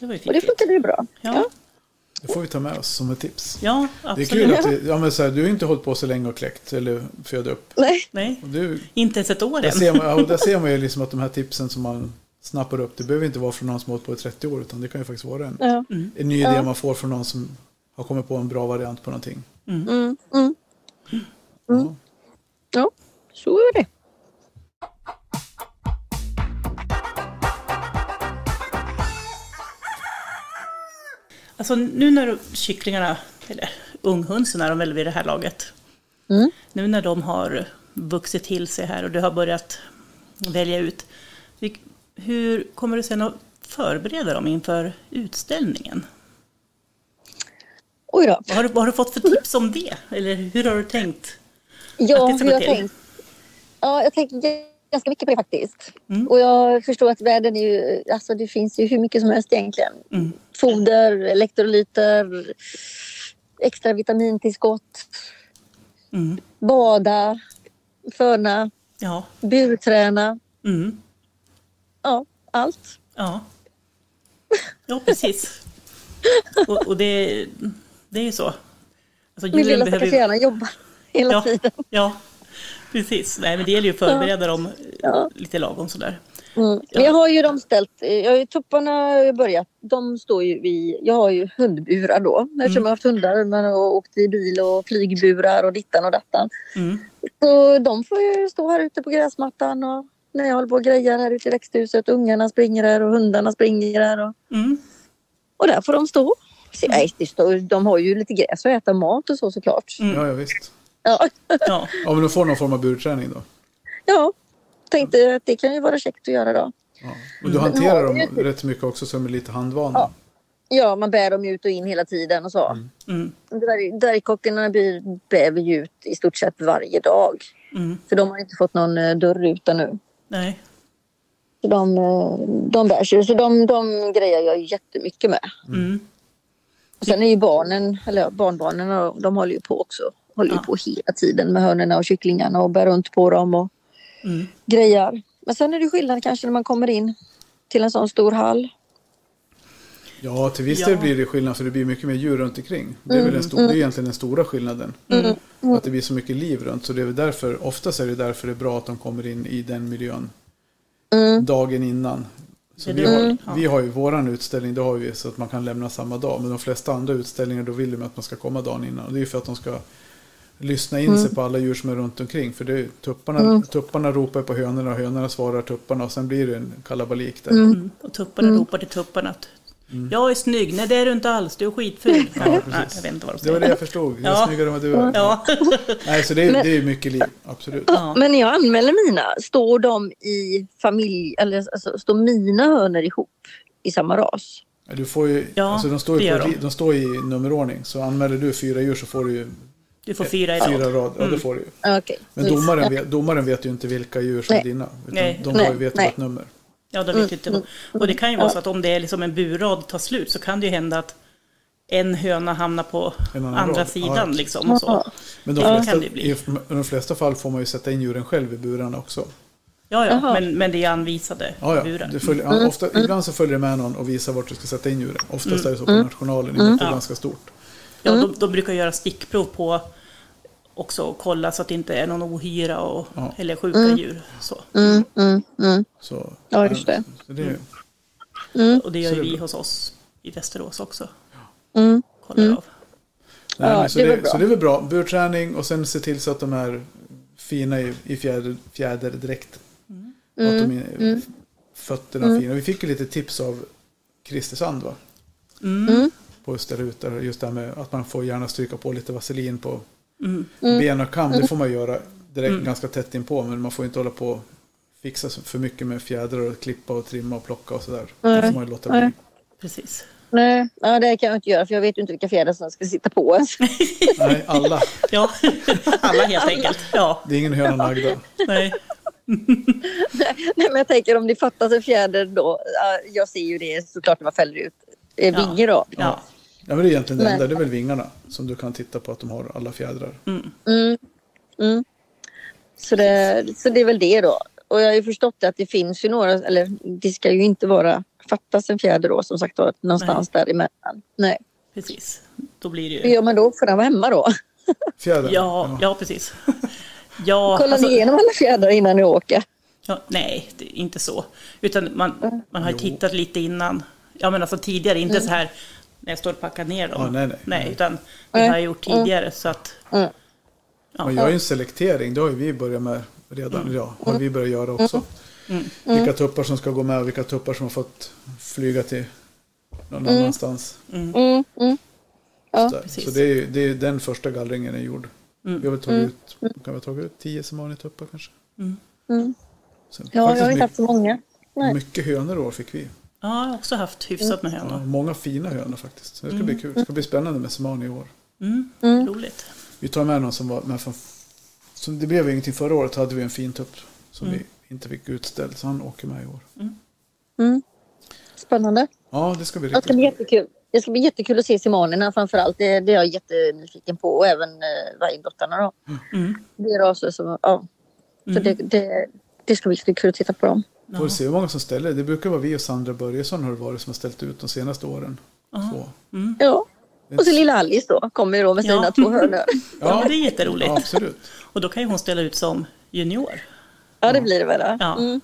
Det var ju och det funkade ju bra. Ja, Det får vi ta med oss som ett tips. ja Det är absolut. kul att det, ja, men så här, du har inte hållit på så länge och kläckt eller föda upp. Nej, Nej, Och du, inte ens ett år där, än. ser man, ja, där ser man ju liksom att de här tipsen som man snappar upp, det behöver inte vara från någon som har hållit på i 30 år, utan det kan ju faktiskt vara en, ja. en ny idé man får från någon som har kommit på en bra variant på någonting. Mm, mm. Ja. ja, så är det. Alltså nu när kycklingarna, eller unghönsen är de väl vid det här laget. Mm. Nu när de har vuxit till sig här och du har börjat välja ut. Hur kommer du sen att förbereda dem inför utställningen? Oj då. Vad har du, vad har du fått för tips om det? Eller hur har du tänkt? Ja, hur jag tänkt. Ja, jag tänker ganska mycket på det faktiskt. Mm. Och jag förstår att världen är ju, alltså det finns ju hur mycket som helst egentligen. Mm. Foder, elektrolyter, extra vitamintillskott, Mm. bada, föna, Ja. burträna. Mm. Ja, allt. Ja. Ja, precis. Och, och det, det är ju så. Alltså, Min lilla stackars behöver hjärna jobbar hela ja, tiden. ja, precis. Nej, men det gäller ju att förbereda dem Ja. lite lagom sådär. Mm. Men jag har ju dem ställt, jag har ju tupparna har jag börjat, de står ju i, jag har ju hundburar då eftersom Mm. jag har haft hundar men har åkt i bil och flygburar och dittan och dattan. Mm. Så de får ju stå här ute på gräsmattan och när jag håller på och grejar här ute i växthuset. Ungarna springer här och hundarna springer här och, Mm. och där får de stå. Så, nej, de har ju lite gräs och äta mat och så såklart. Mm. Ja, ja, visst. Ja, Ja, Ja, men de får någon form av burträning då. ja, tänkte att det kan ju vara käckt att göra då. Ja. Och du hanterar dem rätt mycket också som är lite handvana. Ja. Ja, man bär dem ut och in hela tiden och så. mm. Dvärg- Dvärgkockarna blir- bär ju ut i stort sett varje dag. Mm. För de har inte fått någon eh, dörrruta nu. nej. Så de, eh, de bärs ju. Så de, de grejer jag jättemycket med. Mm. Och sen är ju barnen, eller barnbarnen, de håller ju på också. Håller Ja. på hela tiden med hönorna och kycklingarna och bär runt på dem och Mm. grejar. Men sen är det skillnad kanske när man kommer in till en sån stor hall. Ja, till viss Ja. del blir det skillnad för det blir mycket mer djur runt omkring. Det är, väl den stor, det är egentligen den stora skillnaden. Mm. Att det blir så mycket liv runt. Så det är väl därför, oftast är det därför det är bra att de kommer in i den miljön Mm. dagen innan. Så vi, har, Mm. vi har ju våran utställning, då har vi så att man kan lämna samma dag. Men de flesta andra utställningar då vill de att man ska komma dagen innan. Och det är ju för att de ska lyssna in sig på alla djur som är runt omkring. För det är, tupparna, tupparna ropar på hönorna och hönorna svarar tupparna och sen blir det en kalabalik där. Mm. Och tupparna ropar till tupparna att jag är snygg. Nej, det är du inte alls. Du är skitful. Ja, nej, jag vet inte vad de Det var säger. det jag förstod. Jag är Ja. snyggare än vad du är. Ja. Nej, så det är, det är mycket liv, absolut. Ja. Men när jag anmäler mina, står de i familj, eller alltså, står mina hönor ihop i samma ras? Du får ju, Ja, alltså de, står ju på, de. de står i nummerordning. Så anmäler du fyra djur så får du ju Du får fyra i rad. fyra rad. Ja, det får du ju. Ah, Okej. Men domaren vet, domaren vet ju inte vilka djur som är Nej. dina. Utan Nej. De har ju vet ett nummer. Ja, de vet ju inte. Och det kan ju vara så att om det är liksom en burrad tar slut så kan det ju hända att en höna hamnar på andra rad. Ja, sidan ja. liksom och så. Men de Ja. flesta, Kan det bli. i de flesta fall får man ju sätta in djuren själv i burarna också. Ja, ja, men, men det är anvisade Ja, ja. burar. Det följer, ja, ofta, Ibland så följer det med någon och visar vart du ska sätta in djuren. Oftast är det så på nationalen, i och med att det är Ja. ganska stort. Ja, de, de brukar göra stickprov på också och kolla så att det inte är någon ohyra och, Ja. eller sjuka djur. Så. Mm, mm, mm. Så, Ja, just det. Så det är, Och det gör ju vi hos oss i Västerås också. Mm. Kollar av. nej, Ja, så, det så det är väl bra. Burträning och sen se till så att de är fina i, i fjäder, fjäderdräkt. Och att de är, fötterna är fina. Vi fick ju lite tips av Christer Sand va? Mm. På att ställa ut där, just det här med att man får gärna stryka på lite vaselin på ben och kam. Det får man göra direkt ganska tätt inpå. Men man får inte hålla på och fixa för mycket med fjädrar och klippa och trimma och plocka och sådär. Det får man ju låta bli. Precis. Nej, ja, det kan jag inte göra för jag vet ju inte vilka fjädrar som ska sitta på ens. Nej, alla. Ja, alla helt enkelt. Ja, Det är ingen höna nagda. nej. Nej, men jag tänker om det fattas en fjäder då. ja, Jag ser ju det såklart när man fäller ut eh, Ja. vingar då. Ja. Ja, men det är egentligen det Nej. enda. Det är väl vingarna som du kan titta på att de har alla fjädrar. Så, det, så det är väl det då. Och jag har ju förstått att det finns ju några, eller det ska ju inte vara fattas en fjäder då som sagt då, någonstans däremellan. Nej. Precis. Då blir det Hur ju... gör man då? Får den vara hemma då? Fjädrar? Ja, ja precis. Ja, Kollar alltså, ni igenom alla fjädrar innan ni åker? ja, nej, det är inte så. Utan man, man har ju tittat lite innan. Ja, men alltså tidigare, inte så här när jag står och packar ner dem. Ja, nej, nej. nej, utan det har jag gjort tidigare. Så att, Mm. Man gör ju en selektering. Det har ju vi börjat med redan. Mm. Ja, har vi börjat göra också. Vilka tuppar som ska gå med och vilka tuppar som har fått flyga till någon annanstans. Mm, mm. Ja, Så, så det är, ju- det är den första gallringen är gjord. Mm. Vi har väl tagit ut, kan vi ha tagit ut tio semaniatuppar kanske. Mm. Sen, Ja, jag har inte haft så många. Nej. mycket, mycket hönor år fick vi. Ja, jag har också haft hyfsat med Ja, hönor. många fina hönor faktiskt. Så det ska bli kul. Det ska bli spännande med semani i år. Mm, Roligt. Vi tar med någon som var med från... Som det blev ingenting förra året. hade vi en fin tupp som Mm. vi inte fick utställd. Så han åker med i år. Mm. Spännande. Ja, det ska bli Det riktigt ska bli jättekul. Det ska bli jättekul att se simanerna framför allt. Det, det är jag jättenyfiken på. Och även eh, vargdottarna då. Mm. Det är raser som, ja. Så det, det, det ska bli jättekul att titta på dem. Får vi se hur många som ställer. Det brukar vara vi och Sandra Börjesson har det varit som har ställt ut de senaste åren. Så. Ja. Och så lilla Alice då kommer då med sina Ja. två hönor. Ja, men det är jätteroligt. Ja, absolut. Och då kan ju hon ställa ut som junior. Ja, det blir det väl. Ja. Mm.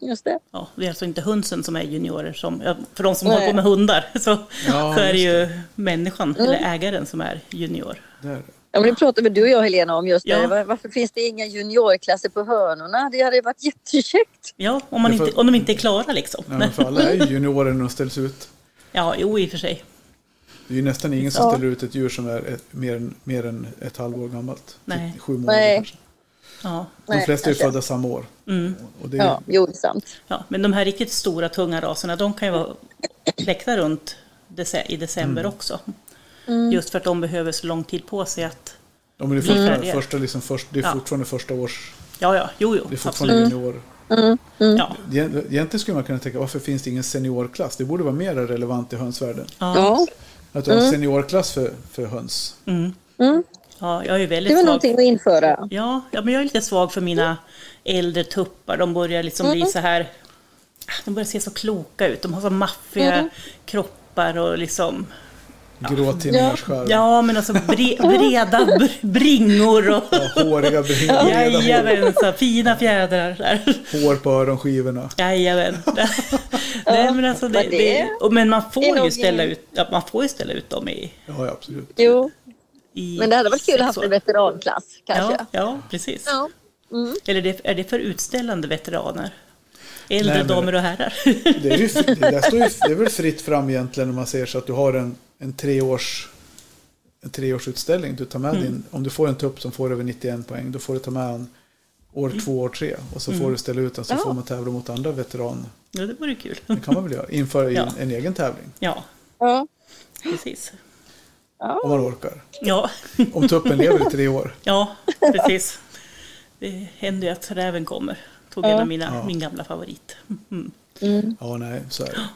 Just det. Ja, det är alltså inte hönsen som är juniorer. Som, ja, för de som Nej. håller på med hundar så, Ja, så är det ju människan, eller ägaren, som är junior. Det är det. Ja, men det pratade väl du och jag Helena om just Ja. det. Var- Varför finns det inga juniorklasser på hönorna? Det hade varit jättekäckt. Ja, om, man inte, om de inte är klara liksom. Ja, men för alla är ju juniorer när de ställs ut. Ja, jo i och för sig. Det är ju nästan ingen som Ja. ställer ut ett djur som är ett, mer, än, mer än ett halvår gammalt. Nej. Typ Sju månader Nej. kanske. Ja, De Nej, flesta är ju födda samma år. mm. Och det är, Ja, jo, det är sant. ja, men de här riktigt stora, tunga raserna, de kan ju vara kläckta runt i december Mm. också. Just för att de behöver så lång tid på sig att... de är ju Blir första, färdiga. första, liksom först, det är Ja. fortfarande första års... Ja, ja, jo, jo, Det är fortfarande absolut. juniorer. Ja, Egent- Egentligen skulle man kunna tänka, varför finns det ingen seniorklass? Det borde vara mer relevant i hönsvärlden. ja, Ja, Att du har en seniorklass för, för höns. mm. mm. ja, jag är ju det är väldigt väl svag. någonting att införa. Ja, ja, men jag är lite svag för mina äldre tuppar. De börjar liksom bli så här... De börjar se så kloka ut. De har så maffiga kroppar och liksom... Grå tinningarskärv. Ja, men alltså bre, breda br, bringor och... Ja, håriga bringor. Jajamän, så fina fjädrar där. hår på öronskivorna. Jajamän. Nej, men alltså det, men det men man får ju ställa ut, ja, man får ju ställa ut dem i, Ja, ja, absolut. Jo, i Men det hade varit kul att ha en veteranklass kanske. Ja, ja precis. Ja. Mm. Eller det, är det för utställande veteraner? Äldre Nej, men- damer och herrar? Det är, ju, det, där står ju, det är väl fritt fram egentligen om man säger så att du har en, en, treårs, en treårsutställning. Du tar med Mm. din, om du får en tupp som får över 91 poäng, då får du ta med en år Mm. två, år tre. Och så får du ställa ut den så Ja. får man tävla mot andra veteran. ja, det vore kul. Det kan man väl göra. Införa Ja. en, en egen tävling. Ja, Ja. precis. Om man orkar. Ja, Om tuppen lever i tre år. ja precis. Det händer ju att räven kommer. Tog en av mina, Ja. min gamla favorit. Mm. Ja, nej, så är det.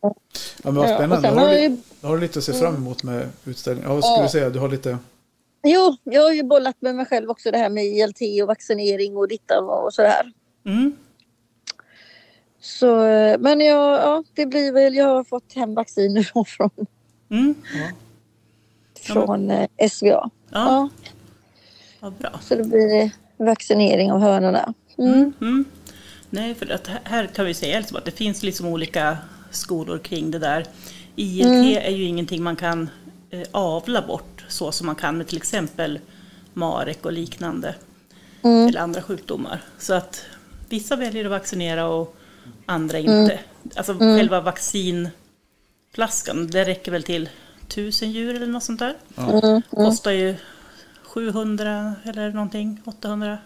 Ja, men vad Ja, spännande. sen Har du, jag- har du lite att se fram emot med utställningen? Ja, vad skulle Ja. du säga? Du har lite... Jo, jag har ju bollat med mig själv också det här med ILT och vaccinering och dittan och sådär. Mm. Så, eh, men jag, ja, det blir väl, jag har fått hem vaccin nu från, Mm. från eh, SVA. Ja, Ja, vad bra. så det blir vaccinering av hönorna. Mm. Mm. Nej, för att här- här kan vi säga liksom att det finns liksom olika skolor kring det där. ILT Mm. är ju ingenting man kan eh, avla bort så som man kan med till exempel marek och liknande. Mm. Eller andra sjukdomar. Så att vissa väljer att vaccinera och andra Mm. inte. Alltså själva vaccinflaskan, det räcker väl till tusen djur eller något sånt där. Mm. Kostar ju 700 eller någonting, 800.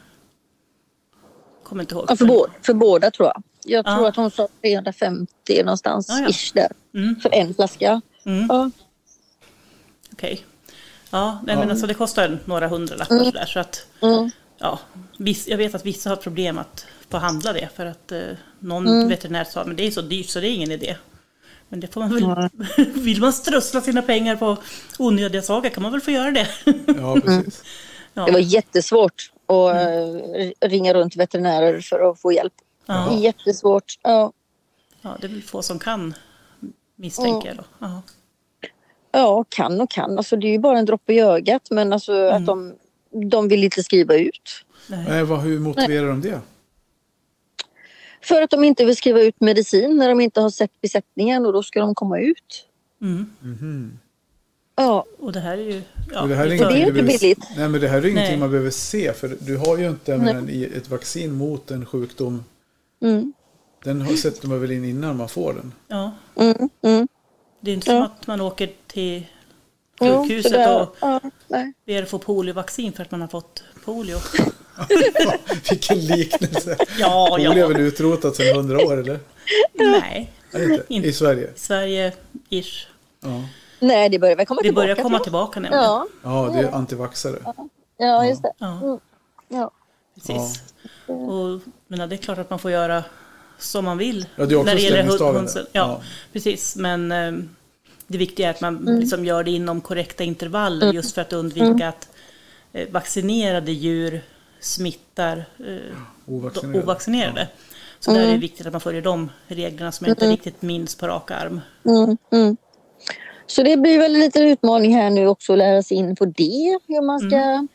Kommer inte ihåg. Ja, för, båda, för båda tror jag. Jag Ja. tror att hon sa 350 någonstans Ja, ja. ish där. Mm. För en flaska. Mm. Ja. Okej. Ja, nej, Ja. men alltså det kostar några hundralappar sådär. Så att, Mm. ja, viss, jag vet att vissa har problem att få handla det för att eh, någon Mm. veterinär sa men det är så dyrt så det är ingen idé. Men det får man väl, vill man strössla sina pengar på onödiga saker kan man väl få göra det. Ja, precis. Det var ja, jättesvårt att eh, ringa runt veterinärer för att få hjälp. ja, Jättesvårt. Ja. ja, det är väl få som kan misstänker jag då. Ja. ja, kan och kan. Alltså, det är ju bara en droppe i ögat. Men alltså, Mm. att de, de vill inte skriva ut. Nej. Nej, vad, hur motiverar de det? För att de inte vill skriva ut medicin när de inte har sett besättningen och då ska de komma ut. Mm. Mhm. Ja, Och det här är ju... Ja, Och det här är ingenting det är inte behöver- billigt. Nej, men det här är ingenting Nej. man behöver se. För du har ju inte i ett vaccin mot en sjukdom. mm, Den har- sätter man väl in innan man får den. ja, mm, mm. det är inte som att man åker till Jo, sjukhuset så där- och ja, nej. ber att få poliovaccin för att man har fått polio. Vilken liknelse. Ja, Polio är ja. väl utrotat sedan hundra år eller? Nej, Är? Inte. I Sverige? Sverige, ish. Ja. Nej, det börjar väl komma tillbaka. börjar komma tillbaka nämligen. Ja, ja, det är antivaxare. ja, just det. Ja, Mm, ja. precis. Och, men det är klart att man får göra som man vill. Ja, det är också när det gäller hönsen. Ja, Ja. precis. Men eh, det viktiga är att man Mm. liksom gör det inom korrekta intervaller just för att undvika att eh, vaccinerade djur smittar eh, Ovaccinerade. ovaccinerade. Så där är det viktigt att man följer de reglerna som jag inte riktigt minns på rak arm. Mm, mm. Så det blir väl en liten utmaning här nu också att lära sig in på det. Hur man ska Mm.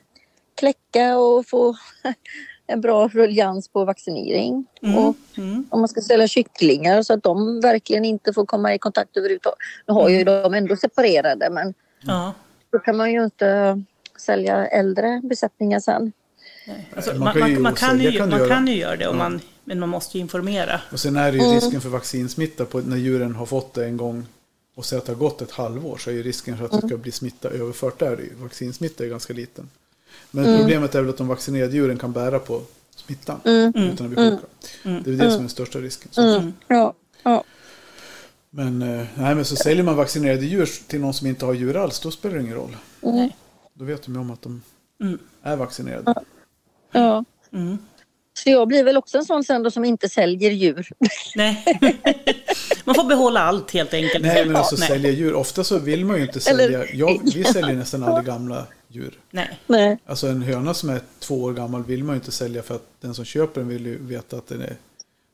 kläcka och få en bra ruljans på vaccinering. Mm. Och Mm. om man ska ställa kycklingar så att de verkligen inte får komma i kontakt överhuvudtaget. Nu har ju Mm. de ändå separerade men Ja. då kan man ju inte sälja äldre besättningar sen. Alltså, man kan ju man, kan osälja ju, kan du man göra. kan ju göra det, om man, men man måste ju informera. Och sen är det ju Mm. risken för vaccinsmitta på när djuren har fått det en gång och så att det har gått ett halvår så är ju risken för att det Mm. ska bli smitta överfört där. Vaccinsmitta är ganska liten. Men Mm. problemet är väl att de vaccinerade djuren kan bära på smittan Mm. utan att bli sjuka. Det är det som är den största risken. Mm. Ja, ja. Men, eh, nej, men så säljer man vaccinerade djur till någon som inte har djur alls, då spelar det ingen roll. Nej. Då vet de ju om att de Mm. är vaccinerade. ja. Mm. Så jag blir väl också en sån sen då som inte säljer djur. Nej. man får behålla allt helt enkelt. Nej, men alltså Nej. sälja djur. Ofta så vill man ju inte Eller- sälja. Jag, vi säljer nästan aldrig gamla djur. Nej. Nej. Alltså en höna som är två år gammal vill man ju inte sälja för att den som köper den vill ju veta att den, är,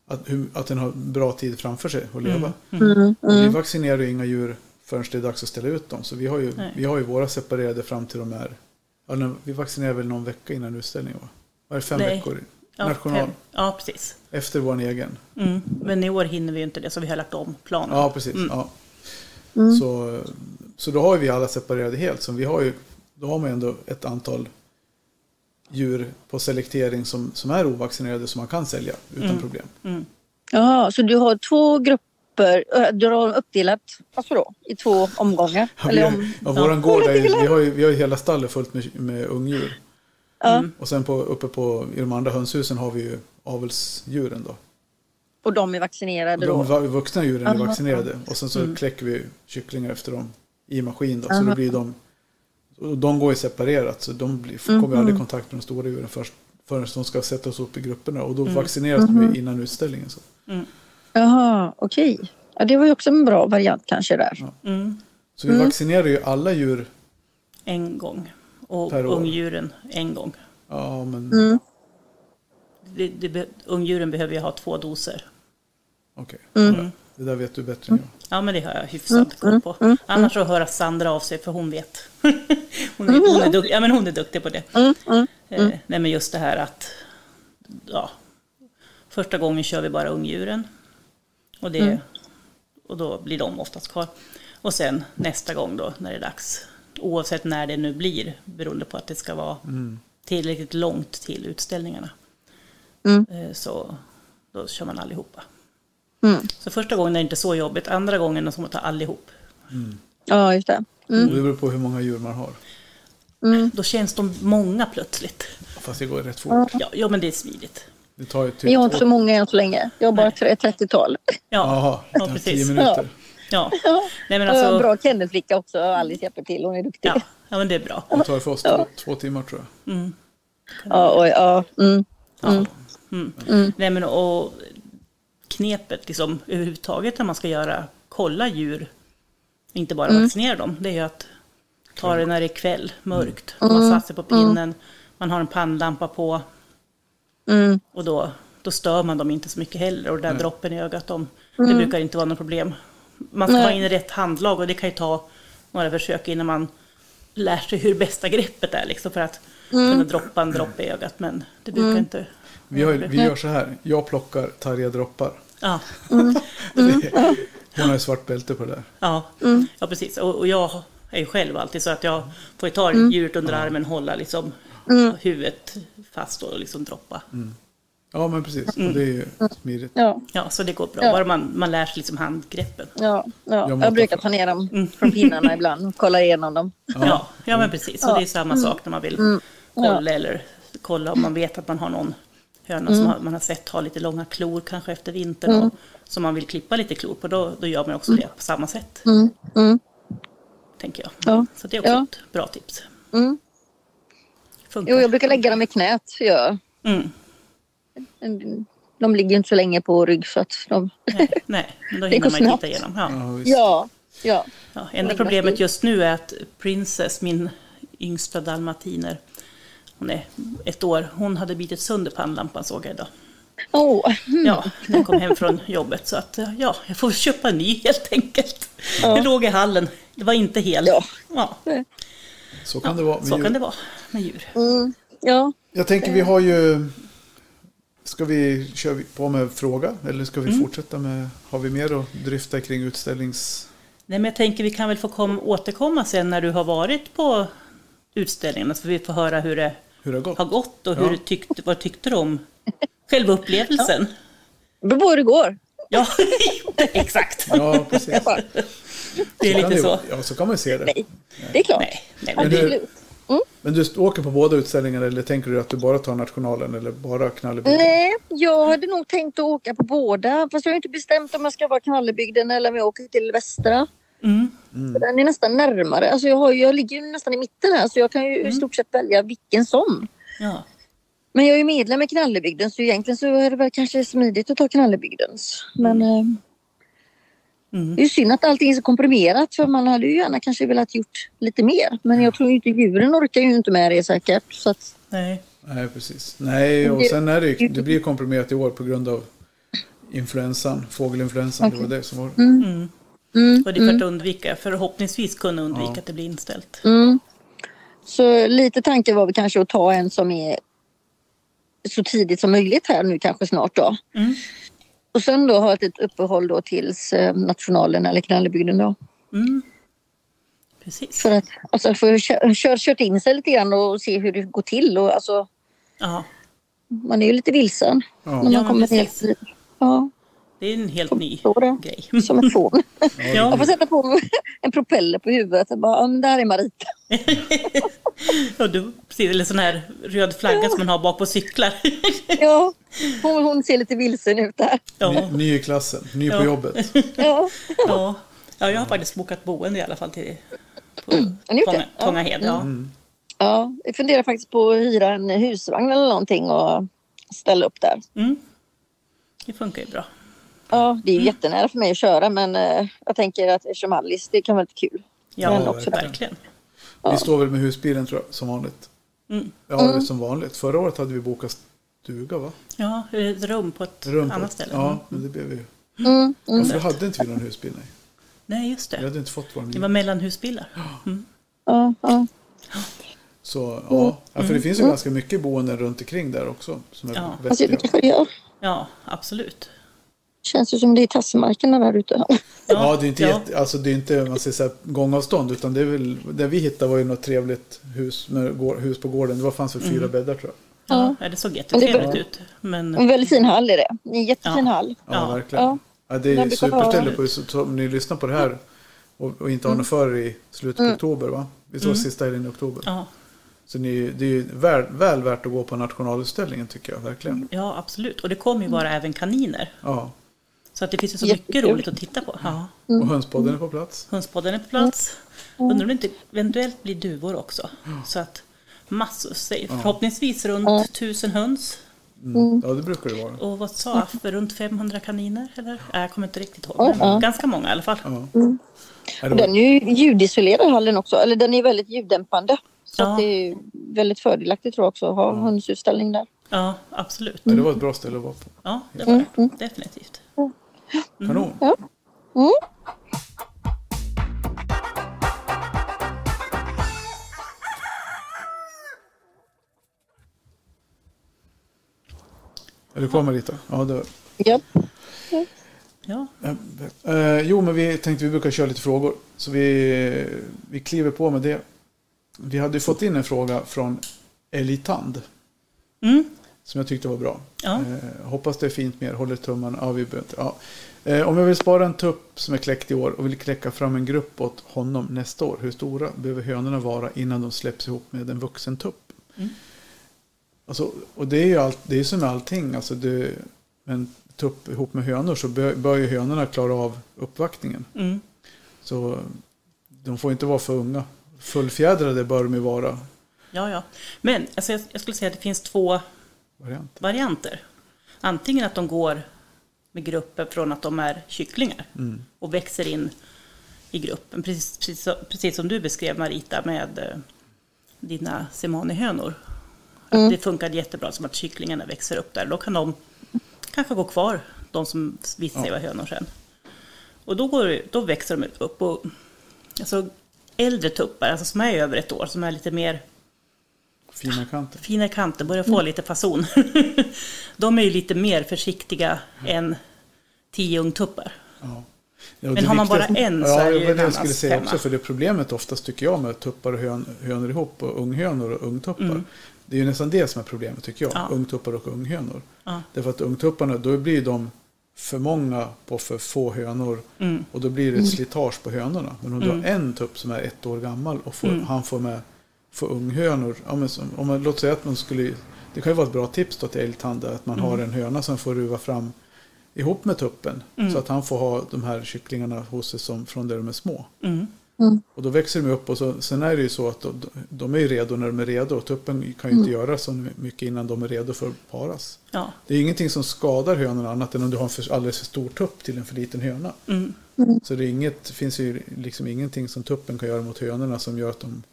att, att den har bra tid framför sig att leva. Mm. Och Vi vaccinerar ju inga djur förrän det är dags att ställa ut dem. Så vi har ju, Nej. vi har ju våra separerade fram till de är... Ja, vi vaccinerar väl någon vecka innan utställningen va? Var det fem Nej. veckor? Ja, National. fem. ja, precis. Efter vår egen. Mm. Men i år hinner vi ju inte det, så vi har lagt om planen. Ja, precis. Ja. Så, så då har ju vi alla separerade helt. Så vi har ju Då har man ändå ett antal djur på selektering som, som är ovaccinerade som man kan sälja utan problem. Jaha, så du har två grupper, du har uppdelat alltså då, i två omgångar? Ja, vi, Eller om, ja, våran gård är, vi har ju vi har ju hela stallet fullt med, med ungdjur. Ja, Och sen på, uppe på, i de andra hönshusen har vi ju avelsdjuren då. och de är Och vaccinerade de då? va- vuxna djuren är Aha. vaccinerade. Och sen så kläcker vi kycklingar efter dem i maskin då. Så då blir de, och de går ju separerat så de blir, kommer aldrig i kontakt med de stora djuren först, förrän de ska sättas upp i grupperna. Och då vaccineras de ju innan utställningen. Så. Jaha, okej. Ja, det var ju också en bra variant kanske där. Mm. så vi vaccinerar ju alla djur. En gång. Och Per år. ungdjuren en gång. Ja, men Mm. Det, det, ungdjuren behöver ju ha två doser. okej. Mm. Det där vet du bättre än jag. Ja, men det har jag hyfsat koll på. Annars så hör Sandra av sig för hon vet. hon, är, hon, är duktig, ja, men hon är duktig på det. Mm, mm, Eh, nej, men just det här att ja, första gången kör vi bara ungdjuren. Och, det, och då blir de oftast kvar. Och sen nästa gång då när det är dags, oavsett när det nu blir, beroende på att det ska vara tillräckligt långt till utställningarna. Mm. Eh, så då kör man allihopa. Mm. Så första gången är det inte så jobbigt, andra gången då ska man ta allihop. Ja, just det. Mm. Och det beror på hur många djur man har. Då känns de många plötsligt. Fast det går rätt fort. Ja, ja men det är smidigt. Det tar ju typ Men jag har inte så många än så länge. Jag har bara tre- 30-tal. Ja, Jaha, ja precis. minuter. Ja. Nej, men Jag har en alltså, bra kennelflicka också. Alice hjälper till. Hon är duktig. ja, ja, men det är bra. Det tar för oss två, två timmar tror jag. Ja, oj, ja. Mm. Ja. Mm. Nej, men och knepet liksom, överhuvudtaget när man ska göra, kolla djur, inte bara vaccinera dem, det är ju att ta det när det är kväll, mörkt. Man satt sig på pinnen, man har en pannlampa på Mm. och då, då stör man dem inte så mycket heller. Och den där droppen i ögat, de, det brukar inte vara något problem. Man ska Nej. ha in i rätt handlag och det kan ju ta några försök innan man lär sig hur bästa greppet är liksom för att kunna droppa en droppe i ögat. Men det brukar inte... Vi, har, vi gör så här. Jag plockar targa droppar. Ja, Hon har ju svart bälte på det där. ja, ja precis. Och, och jag är ju själv alltid så att jag får ju ta djuret under armen, hålla liksom huvudet fast och liksom droppa. Ja, men precis. Och det är ju smidigt. Ja, Ja, så det går bra. Ja. Bara man, man lär sig liksom handgreppen. ja, ja. Jag Jag, brukar ta ner dem från pinnarna ibland och kolla igenom dem. Ja, ja men precis. Och det är samma sak när man vill kolla eller kolla om man vet att man har någon höna som har, man har sett ha lite långa klor kanske efter vintern och som man vill klippa lite klor på. Då, då gör man också det på samma sätt. Mm, mm, Tänker jag. Ja. Så det är också Ja. ett bra tips. mm. Jo, jag brukar lägga dem i knät. Ja. Mm. De ligger inte så länge på rygg så att de... Nej, nej, men då hinner man ju snabbt. titta igenom. Ja. Ja. Ja, ja. Ja, enda problemet just nu är att Princess, min yngsta dalmatiner, hon är ett år, hon hade bitit sönder pannlampan såg jag idag. Åh, Ja, när jag kom hem från jobbet. Så att ja, jag får köpa en ny helt enkelt. Den låg i hallen. Det var inte hel. Ja. Ja, Så kan det vara. med så djur. kan det vara med djur. mm, ja. Jag tänker vi har ju... Ska vi köra på med fråga? Eller ska vi fortsätta med... Har vi mer att dryfta kring utställnings... Nej, men jag tänker vi kan väl få kom, återkomma sen när du har varit på utställningen. Så vi får höra hur det Hur det har gått? har gått och hur Ja. du tyckte, vad tyckte du om själva upplevelsen. Det beror på hur det går. Ja, exakt. Ja, precis. Det är lite så. Ja, så kan man ju se det. Nej, det är klart. Nej, nej, men Men det, Absolut. Men du åker på båda utställningarna eller tänker du att du bara tar nationalen eller bara knallebygden? Nej, jag hade nog tänkt att åka på båda. Fast jag har inte bestämt om jag ska vara Knallebygden eller om jag åker till Västra. mm, För Den är nästan närmare. Alltså jag, har, jag ligger ju nästan i mitten här så jag kan ju i stort sett välja vilken som. ja. Men jag är ju medlem i Knallebygden så egentligen så är det väl kanske smidigt att ta Knallebygdens. Men eh, Mm. det är ju synd att allting är så komprimerat för man hade ju gärna kanske velat gjort lite mer. Men jag tror inte djuren orkar ju inte med det säkert. Så att, Nej. Nej, precis. Nej, och sen är det ju, det blir ju komprimerat i år på grund av influensan, fågelinfluensan. Det var det som var... Mm. mm, Och det är för att undvika, förhoppningsvis kunna undvika Ja. att det blir inställt. mm. Så lite tanke var väl kanske att ta en som är så tidigt som möjligt här nu kanske snart då. Och sen då ha ett uppehåll då tills eh, nationalen eller Knallebygden då. Mm. Precis. För att alltså, få kö- kör, kört in sig lite grann och se hur det går till. Och, alltså, Ja, man är ju lite vilsen Ja. när man Ja, kommer precis. ner. Ja, det är en helt ny grej. Som ett fån. Ja. Jag får sätta på en propeller på huvudet och bara, ja, där är Marita. Ja, du, precis, eller sån här röd flagga som man har bak på cyklar. Ja, hon, hon ser lite vilsen ut där. Ja, Ny, ny i klassen, ny på Ja. jobbet. Ja, ja. ja, jag har faktiskt bokat boende i alla fall till på ni gjort Tånga, det? Ja. Tångahed. Ja. Ja, jag funderar faktiskt på att hyra en husvagn eller någonting och ställa upp där. Mm. Det funkar ju bra. Ja, det är ju jättenära för mig att köra men eh, jag tänker att eftersom Alice, det kan vara lite kul. Ja, Men också verkligen. Vi står väl med husbilen tror jag, som vanligt. Mm. Ja, det är som vanligt. Förra året hade vi bokat stuga va? Ja, ett rum på ett Rum på- annat ställe. Ja, men det blev ju... Mm, mm. Varför hade inte vi någon husbil? Nej. Nej, just Vi det. hade inte fått vår Det var mellanhusbilar. Mm. Ja, ja. Så ja, ja för det finns ju ganska mycket boenden runt omkring där också. Som är Ja. Alltså, vettiga. Ja, absolut. Känns ju som det är tassemarkerna där ute. Ja, det är inte, ja. jätte, alltså, det är inte man säger så här, gångavstånd utan det är väl, det vi hittade var ju något trevligt hus, hus på gården. Det var fanns väl fyra Mm. bäddar tror jag. Ja, ja, det såg jättetrevligt ut. Men En väldigt fin hall är det. En jättefin Ja. hall. Ja, Ja. verkligen. Ja. Ja. det är superställe på så, om ni lyssnar på det här och, och inte har något för i slutet på oktober va? Vi såg sista helgen i oktober. ja, Så ni, det är ju väl, väl värt att gå på nationalutställningen tycker jag verkligen. ja, absolut. Och det kommer ju vara även kaniner. Ja. Så att det finns ju så Jättekul. mycket roligt att titta på. Ja. Och hönspodden är på plats. Hönspodden är på plats. Undrar om det inte eventuellt blir duvor också. Så att massor, säg, förhoppningsvis runt tusen höns. Mm. Ja, det brukar det vara. Och vad sa Affe, runt 500 kaniner? Eller? Jag kommer inte riktigt ihåg. Ja, Men ja. ganska många i alla fall. Ja. Mm. Ja, det Den är ju ljudisolerad hallen också. Eller den är väldigt ljuddämpande. Så Ja. att det är väldigt fördelaktigt tror jag också att ha hönsutställning där. Ja, absolut. ja, det var ett bra ställe att vara på. Ja, det var det. Definitivt. Kanon. Ja. Mm. Är du kvar Marita? Ja, det var... Ja. Ja, Eh, jo, men vi tänkte vi brukar köra lite frågor. Så vi, vi kliver på med det. Vi hade fått in en fråga från Elitand. mm. Som jag tyckte var bra. Ja. Eh, hoppas det är fint med er. Håller tummarna. Ja, vi behöver. Ja. Eh, om jag vill spara en tupp som är kläckt i år och vill kläcka fram en grupp åt honom nästa år. Hur stora behöver hönorna vara innan de släpps ihop med en vuxen tupp? Mm. Alltså, och det är ju allt, det är som med allting. Alltså det, en tupp ihop med hönor så bör, bör ju hönorna klara av uppvaktningen. Mm. Så de får inte vara för unga. Fullfjädrade bör de ju vara. ja, ja. Men alltså, jag, jag skulle säga att det finns två Variant. varianter. Antingen att de går med gruppen från att de är kycklingar Mm. och växer in i gruppen. Precis, precis, precis som du beskrev Marita med eh, dina semanihönor. Att Det funkade jättebra som att kycklingarna växer upp där. Då kan de kanske gå kvar, de som visar sig vara hönor sen. Och då, går, då växer de upp. Och, alltså, äldre tuppar, alltså som är över ett år, som är lite mer Fina kanter. fina kanter, börjar få lite fason. de är ju lite mer försiktiga än tio ungtuppar. Ja. Ja, Men har man bara en så ja, är det ju jag annars skulle säga också. För det problemet oftast tycker jag med tuppar och hön, hönor ihop och unghönor och ungtuppar. Det är ju nästan det som är problemet tycker jag. Mm. Ja. Ungtuppar och unghönor. Ja. Därför att ungtupparna, då blir de för många på för få hönor. Mm. Och då blir det ett slitage på hönorna. Men om du har en tupp som är ett år gammal och får, Mm. han får med får unghönor. Ja, men som, om man, låt säga att man skulle, det kan ju vara ett bra tips då till älgtanda att man Mm. har en höna som får ruva fram ihop med tuppen. Mm. Så att han får ha de här kycklingarna hos sig som, från där de är små. Mm. Och då växer de upp och så, sen är det ju så att de, de är ju redo när de är redo. Och tuppen kan ju inte göra så mycket innan de är redo för att paras. Ja. Det är ingenting som skadar hönorna annat än om du har en för, alldeles för stor tupp till en för liten höna. Mm. Så det är inget, finns ju liksom ingenting som tuppen kan göra mot hönorna som gör att de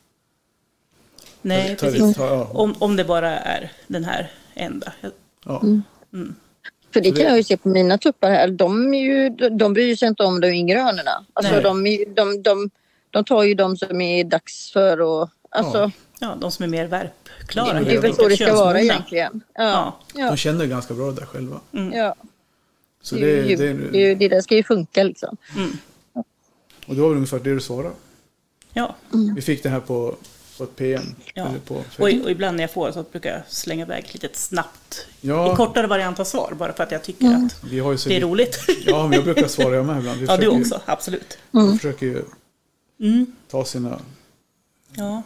Nej, tar, precis. tar, ja, Om, om det bara är den här enda. ja. För det Så det- kan jag ju se på mina tuppar här. De, är ju, de bryr sig inte om de yngre hönorna. Alltså de, är de, de, de tar ju de som är dags för och... Alltså, Ja. Ja, de som är mer värpklara. det är väl så det ska vara egentligen. Ja. Ja. De känner ganska bra det där själva. Ja. Så Det, det, är ju, det, det, är ju- det där ska ju funka liksom. Mm. och det var väl ungefär det du svarade. Ja. Vi fick det här på, på ett PM. Ja. Eller på Och, och ibland när jag får så brukar jag slänga iväg ett litet snabbt, Ja. i kortare variant av svar, bara för att jag tycker att Vi har ju så det är lite- roligt. Ja, men jag brukar svara jag med ibland. Vi ja, du försöker ju- också, absolut. Vi försöker ju Mm. ta sina... Ja,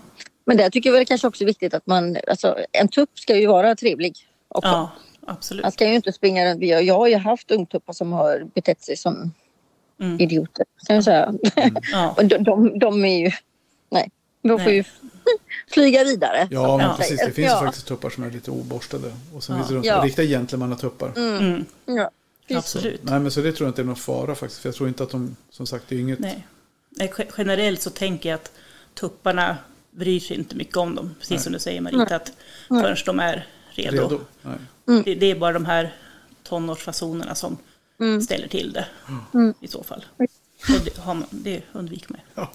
Men där tycker jag väl kanske också viktigt att man, alltså en tupp ska ju vara trevlig också. ja absolut. Han ska ju inte springa runt. Jag jag har ju haft ungtuppar som har betett sig som Mm. idioter. Kan jag säga. Ja, Och de, de, de är ju... Nej, de får Nej. ju flyga vidare. Ja, men Ja. precis. Det finns ju Ja. faktiskt tuppar som är lite oborstade. Och sen Ja. finns det de Ja. riktiga gentlemannatuppar. mm, Ja, precis. absolut. Nej, men så det tror jag inte är någon fara faktiskt. För jag tror inte att de, som sagt, det är inget... Nej. Nej, ge- generellt så tänker jag att tupparna bryr sig inte mycket om dem. Precis som du säger Marita, att förrän de är redo. Redo. Nej. Det, det är bara de här tonårsfasonerna som ställer till det i så fall. Det, har man, det undviker man.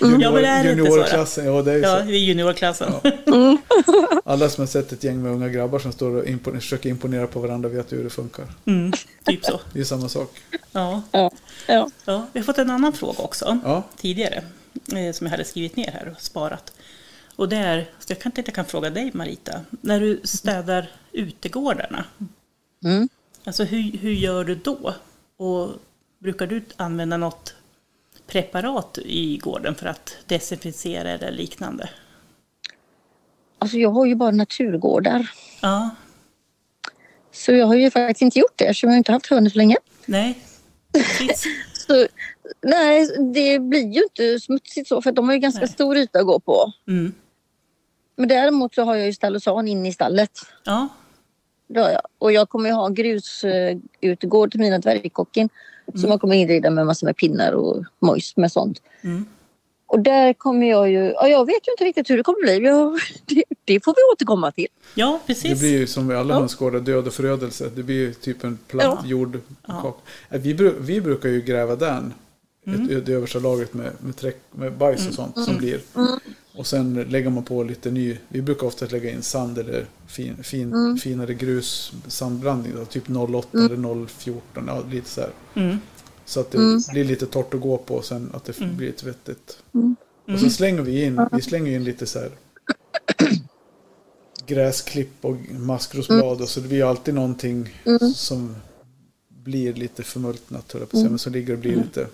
Junior, Ja, men det är inte så, juniorklassen, ja det är Ja, så. det är juniorklassen. Alla som har sett ett gäng med unga grabbar som står och impon- försöker imponera på varandra vet ju hur det funkar. Mm, typ så. Det är samma sak. Ja. Ja, ja. Ja, vi har fått en annan fråga också Ja. tidigare eh, som jag hade skrivit ner här och sparat. Och det är, jag kan inte jag kan fråga dig Marita, när du städar utegårdarna, Mm. alltså hur, hur gör du då? Och brukar du använda något preparat i gården för att desinficera eller liknande? Alltså jag har ju bara naturgårdar. Ja, Så jag har ju faktiskt inte gjort det eftersom jag inte haft hönor så länge. nej. Så, nej, det blir ju inte smutsigt så för de har ju ganska Nej. stor yta att gå på. Mm. Men däremot så har jag ju stallosan inne i stallet. Ja, jag. Och jag kommer ju ha en grusutegård till mina dvärgkocken. Som jag kommer inreda med massor med pinnar och mojs med sånt. Mm. Och där kommer jag ju... Ja, jag vet ju inte riktigt hur det kommer bli. Jag, det, det får vi återkomma till. ja Det precis. blir ju som med alla Ja. hönsgårdar, död och förödelse. Det blir ju typ en platt Ja. jord. Ja. Eh, Vi, vi brukar ju gräva den. Mm. Ett, det översta lagret med, med, träck, med bajs och sånt som blir. Och sen lägger man på lite ny. Vi brukar ofta lägga in sand eller fin, fin, finare grus sandblandning. Då, typ 08 eller 014. Ja, lite så här. Mm. Så att det blir lite torrt att gå på och sen att det blir ett vettigt. Och Mm. sen slänger vi in, vi slänger in lite så här gräsklipp och maskrosblad och så det blir alltid någonting som blir lite förmultnat höll jag på att säga, men som ligger och blir lite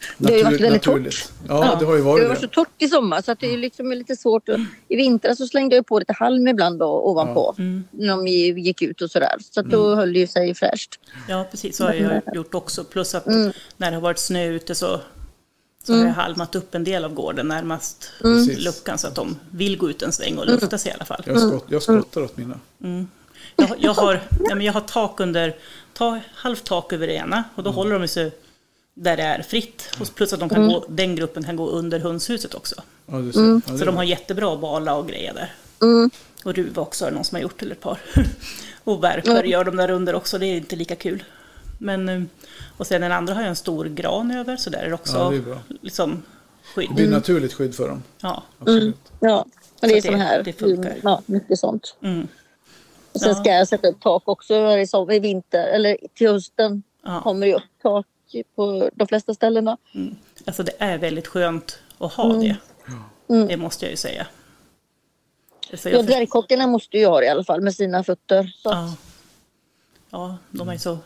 Mm. Det har ju varit väldigt naturligt. Ja, det har ju varit det. har varit så torrt i sommar så att det är liksom lite svårt. Att, I vintras så slängde jag på lite halm ibland då, ovanpå. Mm. När de gick ut och sådär. Så att då höll det ju sig fräscht. Ja, precis. Så har jag gjort också. Plus att Mm. när det har varit snö ute så, så har jag halmat upp en del av gården närmast Precis. luckan så att de vill gå ut en sväng och lufta sig i alla fall. Jag, skott, jag skottar åt mina. Jag, har- jag, har, ja, men jag har tak under, ta, halvt tak över det ena och då håller de sig där det är fritt. Och plus att de kan gå, den gruppen kan gå under hönshuset också. Ja, du ser. Ja, det Så de har jättebra bala och grejer där. Och ruva också är någon som har gjort, eller ett par. och värper gör de där under också, det är inte lika kul. Men, eh, och sen den andra har jag en stor gran över, så där är det också Ja, det är bra. liksom Det blir skydd. naturligt skydd för dem. Ja. Absolut. Ja, men det är Så sån det- här. det funkar. Ja, mycket sånt. Mm. Och sen Ja. ska jag sätta upp tak också i vinter. Eller till hösten Ja. kommer det upp tak på de flesta ställena. Mm. Alltså det är väldigt skönt att ha det. Det måste jag ju säga. Så Ja, jag förstår- dvärgkockarna måste ju ha det i alla fall med sina fötter. Ja. ja, de är ju så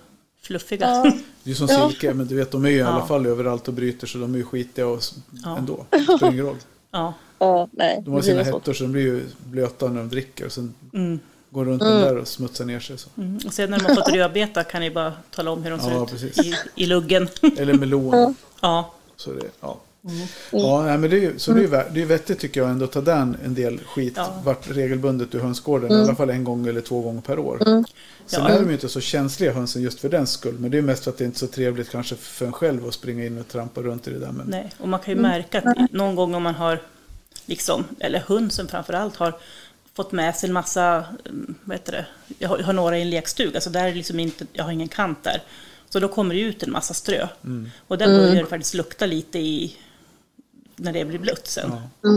fluffiga. Ja. Det är som Ja. silke, men du vet de är ju i alla Ja. fall överallt och bryter så de är ju skitiga och Ja. ändå. Det spelar ingen roll. Ja. Ja, nej. De har sina hettor så de blir ju blöta när de dricker. Och sen Mm. Går runt den där och smutsar ner sig. Så. Mm. Och sen när de har fått rödbeta kan ni bara tala om hur de ser Ja, ut i, i luggen. Eller melon. ja. Så det, ja. Mm. Ja, nej, men det är, ju- så det är, vä- det är vettigt tycker jag ändå att ta den en del skit Ja. vart regelbundet ur hönsgården. I alla fall en gång eller två gånger per år. Sen Ja. är de ju inte så känsliga hönsen just för den skull. Men det är mest för att det är inte är så trevligt kanske för en själv att springa in och trampa runt i det där. Men Nej, och man kan ju märka att någon gång om man har, liksom, eller hönsen framför allt, har fått med sig en massa, mm, vad heter det, jag har, jag har några i en lekstuga, så där är liksom inte, jag har ingen kant där. Så då kommer det ut en massa strö. Och där börjar det faktiskt lukta lite i, när det blir blött sen. Ja.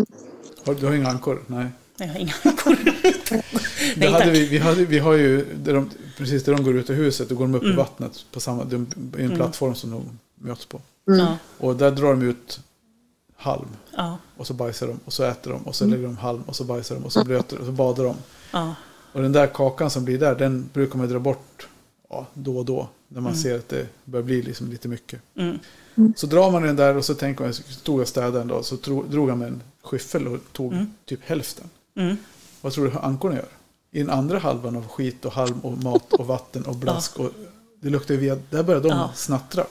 Har, du har inga ankor? Nej. Nej, jag har inga ankor. Det Nej, hade vi, vi, hade, vi har ju, där de, precis där de går ut ur huset, då går de upp i Mm. vattnet på samma, de, i en plattform som de möts på. Och där drar de ut halm. Ja, Och så bajsar de och så äter de och så lägger de halm och så bajsar de och så blöter och så badar de. ja, Och den där kakan som blir där, den brukar man dra bort ja, då och då. När man ser att det börjar bli liksom lite mycket. mm, Så drar man den där och så tänker man, stod jag städade en dag, så drog han med en skyffel och tog typ hälften. mm. Vad tror du ankorna gör? I den andra halvan av skit och halm och mat och vatten och blask. Och det luktar ju via, där började de Ja. snattra.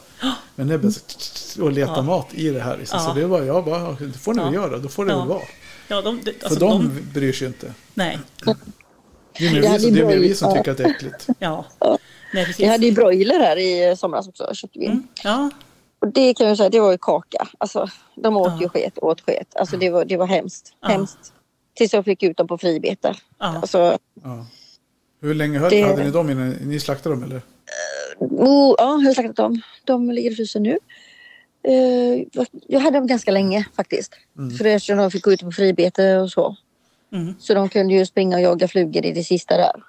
Men det började och leta Ja. mat i det här. Liksom. Ja. Så det var jag bara, det får ni väl Ja. göra, då får det Ja. väl vara. ja de, de, För alltså, de, de, bryr sig ju inte. nej, Det är mer Det vi, som- det är vi som tycker att det är äckligt. ja. Nej, precis. Vi hade ju broiler här i somras också, köpte vi. Mm, ja, Och det kan jag säga, det var ju kaka. Alltså, de åt Ja. ju sket åt sket. Alltså det var, det var hemskt. Ja. Hemskt. Tills jag fick ut dem på fribete. ja. Alltså, Ja. Hur länge höll, Det- hade ni dem innan ni slaktade dem eller? Oh, ja, jag har slaktat dem. De ligger i frysen nu. Eh, jag hade dem ganska länge faktiskt. För eftersom de fick gå ut på fribete och så. Mm. Så de kunde ju springa och jaga flugor i det sista där.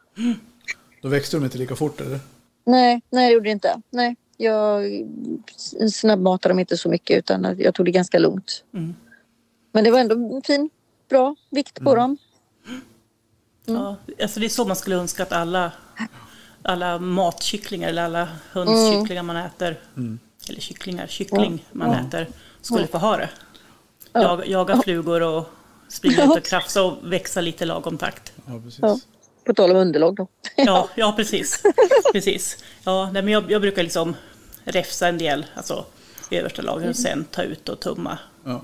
Då växte de inte lika fort eller? Nej, nej det gjorde det inte. Nej, jag snabbmatade dem inte så mycket utan jag tog det ganska lugnt. Mm. Men det var ändå fin, bra vikt på dem. Ja, alltså det är så man skulle önska att alla, alla matkycklingar eller alla hönskycklingar man äter, eller kycklingar, kyckling man äter, skulle få ha det. Jaga, jaga flugor och springa ut och krafsa och växa lite lagom takt. Ja, precis. Ja. På tal om underlag då. Ja, ja precis. precis. Ja, nej, men jag, jag brukar liksom räfsa en del, alltså översta lagret och sen ta ut och tumma. Ja.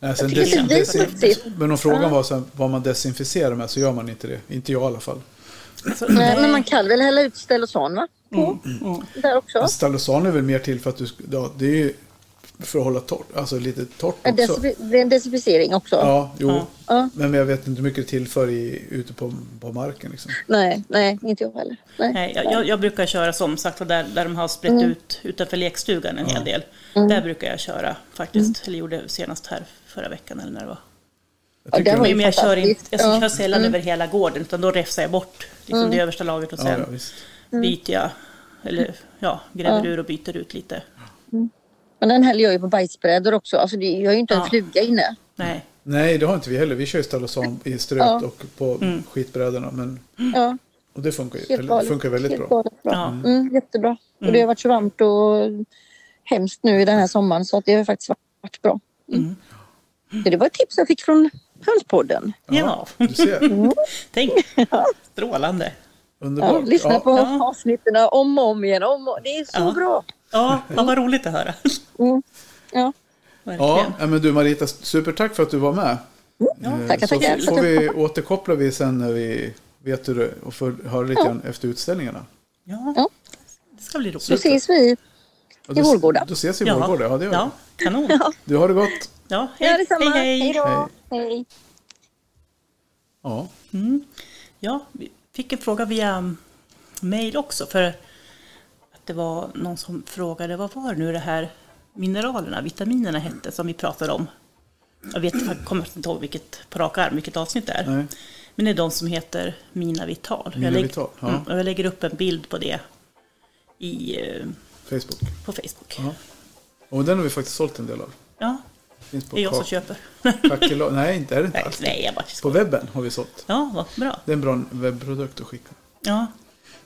Nej, sen desin- desin- men om frågan var så här, vad man desinficerar med så gör man inte det. Inte jag i alla fall. Alltså, Nej, men man kan väl hälla ut Stellosan va? På. Där också. Men Stalosan är väl mer till för att du, ja, det är ju för att hålla torrt, alltså lite torrt också. desinfi- Det är en desinficering också. Ja, jo. Ja. Ja. Men jag vet inte hur mycket det tillför i, ute på, på marken. Liksom. Nej, nej, inte jag heller. Nej. Nej, jag, jag, jag brukar köra som sagt där, där de har sprätt ut utanför lekstugan en hel del. Där brukar jag köra faktiskt, eller gjorde senast här förra veckan eller när det var. Jag Ja, Men jag kör, inte, jag Ja. Mm. kör sällan över hela gården utan då räfsar jag bort liksom det översta lagret och ja, sen ja, visst. byter jag, eller ja, gräver ur och byter ut lite. Men den häller jag ju på bajsbrädor också. Alltså det, jag har ju inte en Ja. fluga inne. Nej, Nej, det har inte vi heller. Vi kör ju Stalosan i ströt Ja. och på skitbrädorna. Men, Ja, och det funkar ju helt funkar väldigt helt bra. bra. Ja. Mm, jättebra. Och det har varit så varmt och hemskt nu i den här sommaren så att det har faktiskt varit bra. Mm. Så det var ett tips jag fick från Hönspodden. ja, Du ser, tänk, strålande. underbart. Ja, lyssna Ja, på Ja. avsnitten om och om igen. Om och, det är så Ja. bra. Ja, ja, vad roligt att höra. Mm. Ja, Verkligen. Ja, ja, men du Marita, supertack för att du var med. Ja, Eh, tackar, så tackar. får vi återkoppla vi sen när vi vet hur det och får höra lite grann efter utställningarna. Ja, Ja. det ska bli så roligt. ses vi. I Vårgårda. Då ses vi i Ja, Vårgårda, ja det gör ja, kanon. Du har det gott. Ja, Ja, hej, detsamma. hej, hej. då. Hej. Ja, Ja, vi fick en fråga via mail också. För att det var någon som frågade vad var nu det här mineralerna, vitaminerna hette som vi pratade om. Jag vet, jag kommer inte ihåg vilket, på rak arm vilket avsnitt det är. nej. Men det är de som heter Mina Vital. Mina jag, lägger, Vital, ja. mm, och jag lägger upp en bild på det i, eh, Facebook. på Facebook. Ja. Och den har vi faktiskt sålt en del av. Ja, Finns på det är jag som köper. Kakelå- Nej, inte är det inte nej, alls. nej, jag bara På webben har vi sålt. Ja, vad bra. Det är en bra webbprodukt att skicka. Ja,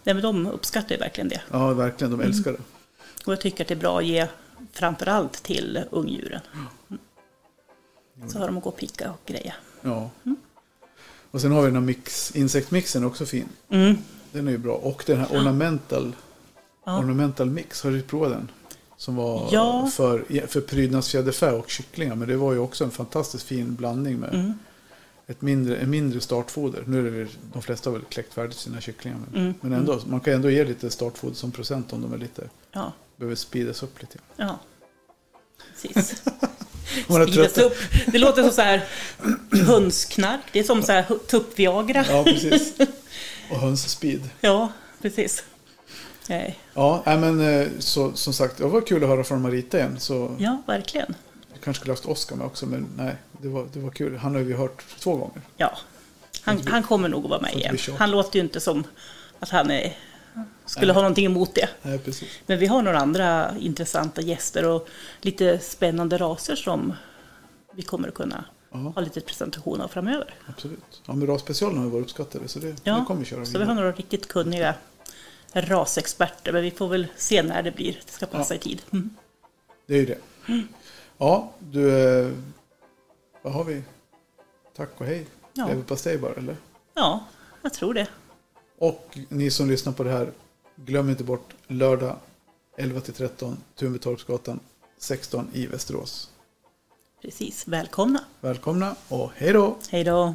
nej, men de uppskattar ju verkligen det. Ja, verkligen. De älskar det. Och jag tycker att det är bra att ge framförallt till ungdjuren. Mm. Så har de att gå och picka och greja. Ja. Och sen har vi den här mix, insektmixen också fin. Mm. Den är ju bra. Och den här ornamental, Ja. ornamental mix, har du provat den? Som var Ja. för, för prydnadsfjäderfä och kycklingar. Men det var ju också en fantastiskt fin blandning med Mm. ett mindre, en mindre startfoder. Nu är det de flesta har väl kläckt färdigt sina kycklingar. Men, Mm. men ändå, man kan ändå ge lite startfoder som procent om de är lite, Ja, behöver speedas upp lite. ja. Precis. Speedas upp. Det låter som så här hönsknark. Det är som så här tupp-Viagra. Ja, precis. Och hönsspeed. Ja, precis. Nej. Ja, nej, men eh, så, som sagt, det var kul att höra från Marita igen. Så Ja, verkligen. jag kanske skulle haft Oskar med också, men nej, det var, det var kul. Han har ju hört två gånger. Ja. Han, han kommer nog att vara med igen. Han låter ju inte som att han är, skulle ha någonting emot det. Nej, precis. Men vi har några andra intressanta gäster och lite spännande raser som vi kommer att kunna Ja. ha lite presentation av framöver. Absolut. Ja, men rasspecialen har ju varit uppskattade så det, det Ja, kommer vi köra så vi har några riktigt kunniga rasexperter, men vi får väl se när det blir. Det ska passa Ja. i tid. Mm. Det är ju det. Ja, du... eh, Vad har vi? Tack och hej. Ja. Leverpastej bara, eller? Ja, jag tror det. Och ni som lyssnar på det här, glöm inte bort lördag 11-13, Tunbytorpsgatan 16 i Västerås. Precis, välkomna. Välkomna och hej då! Hej då.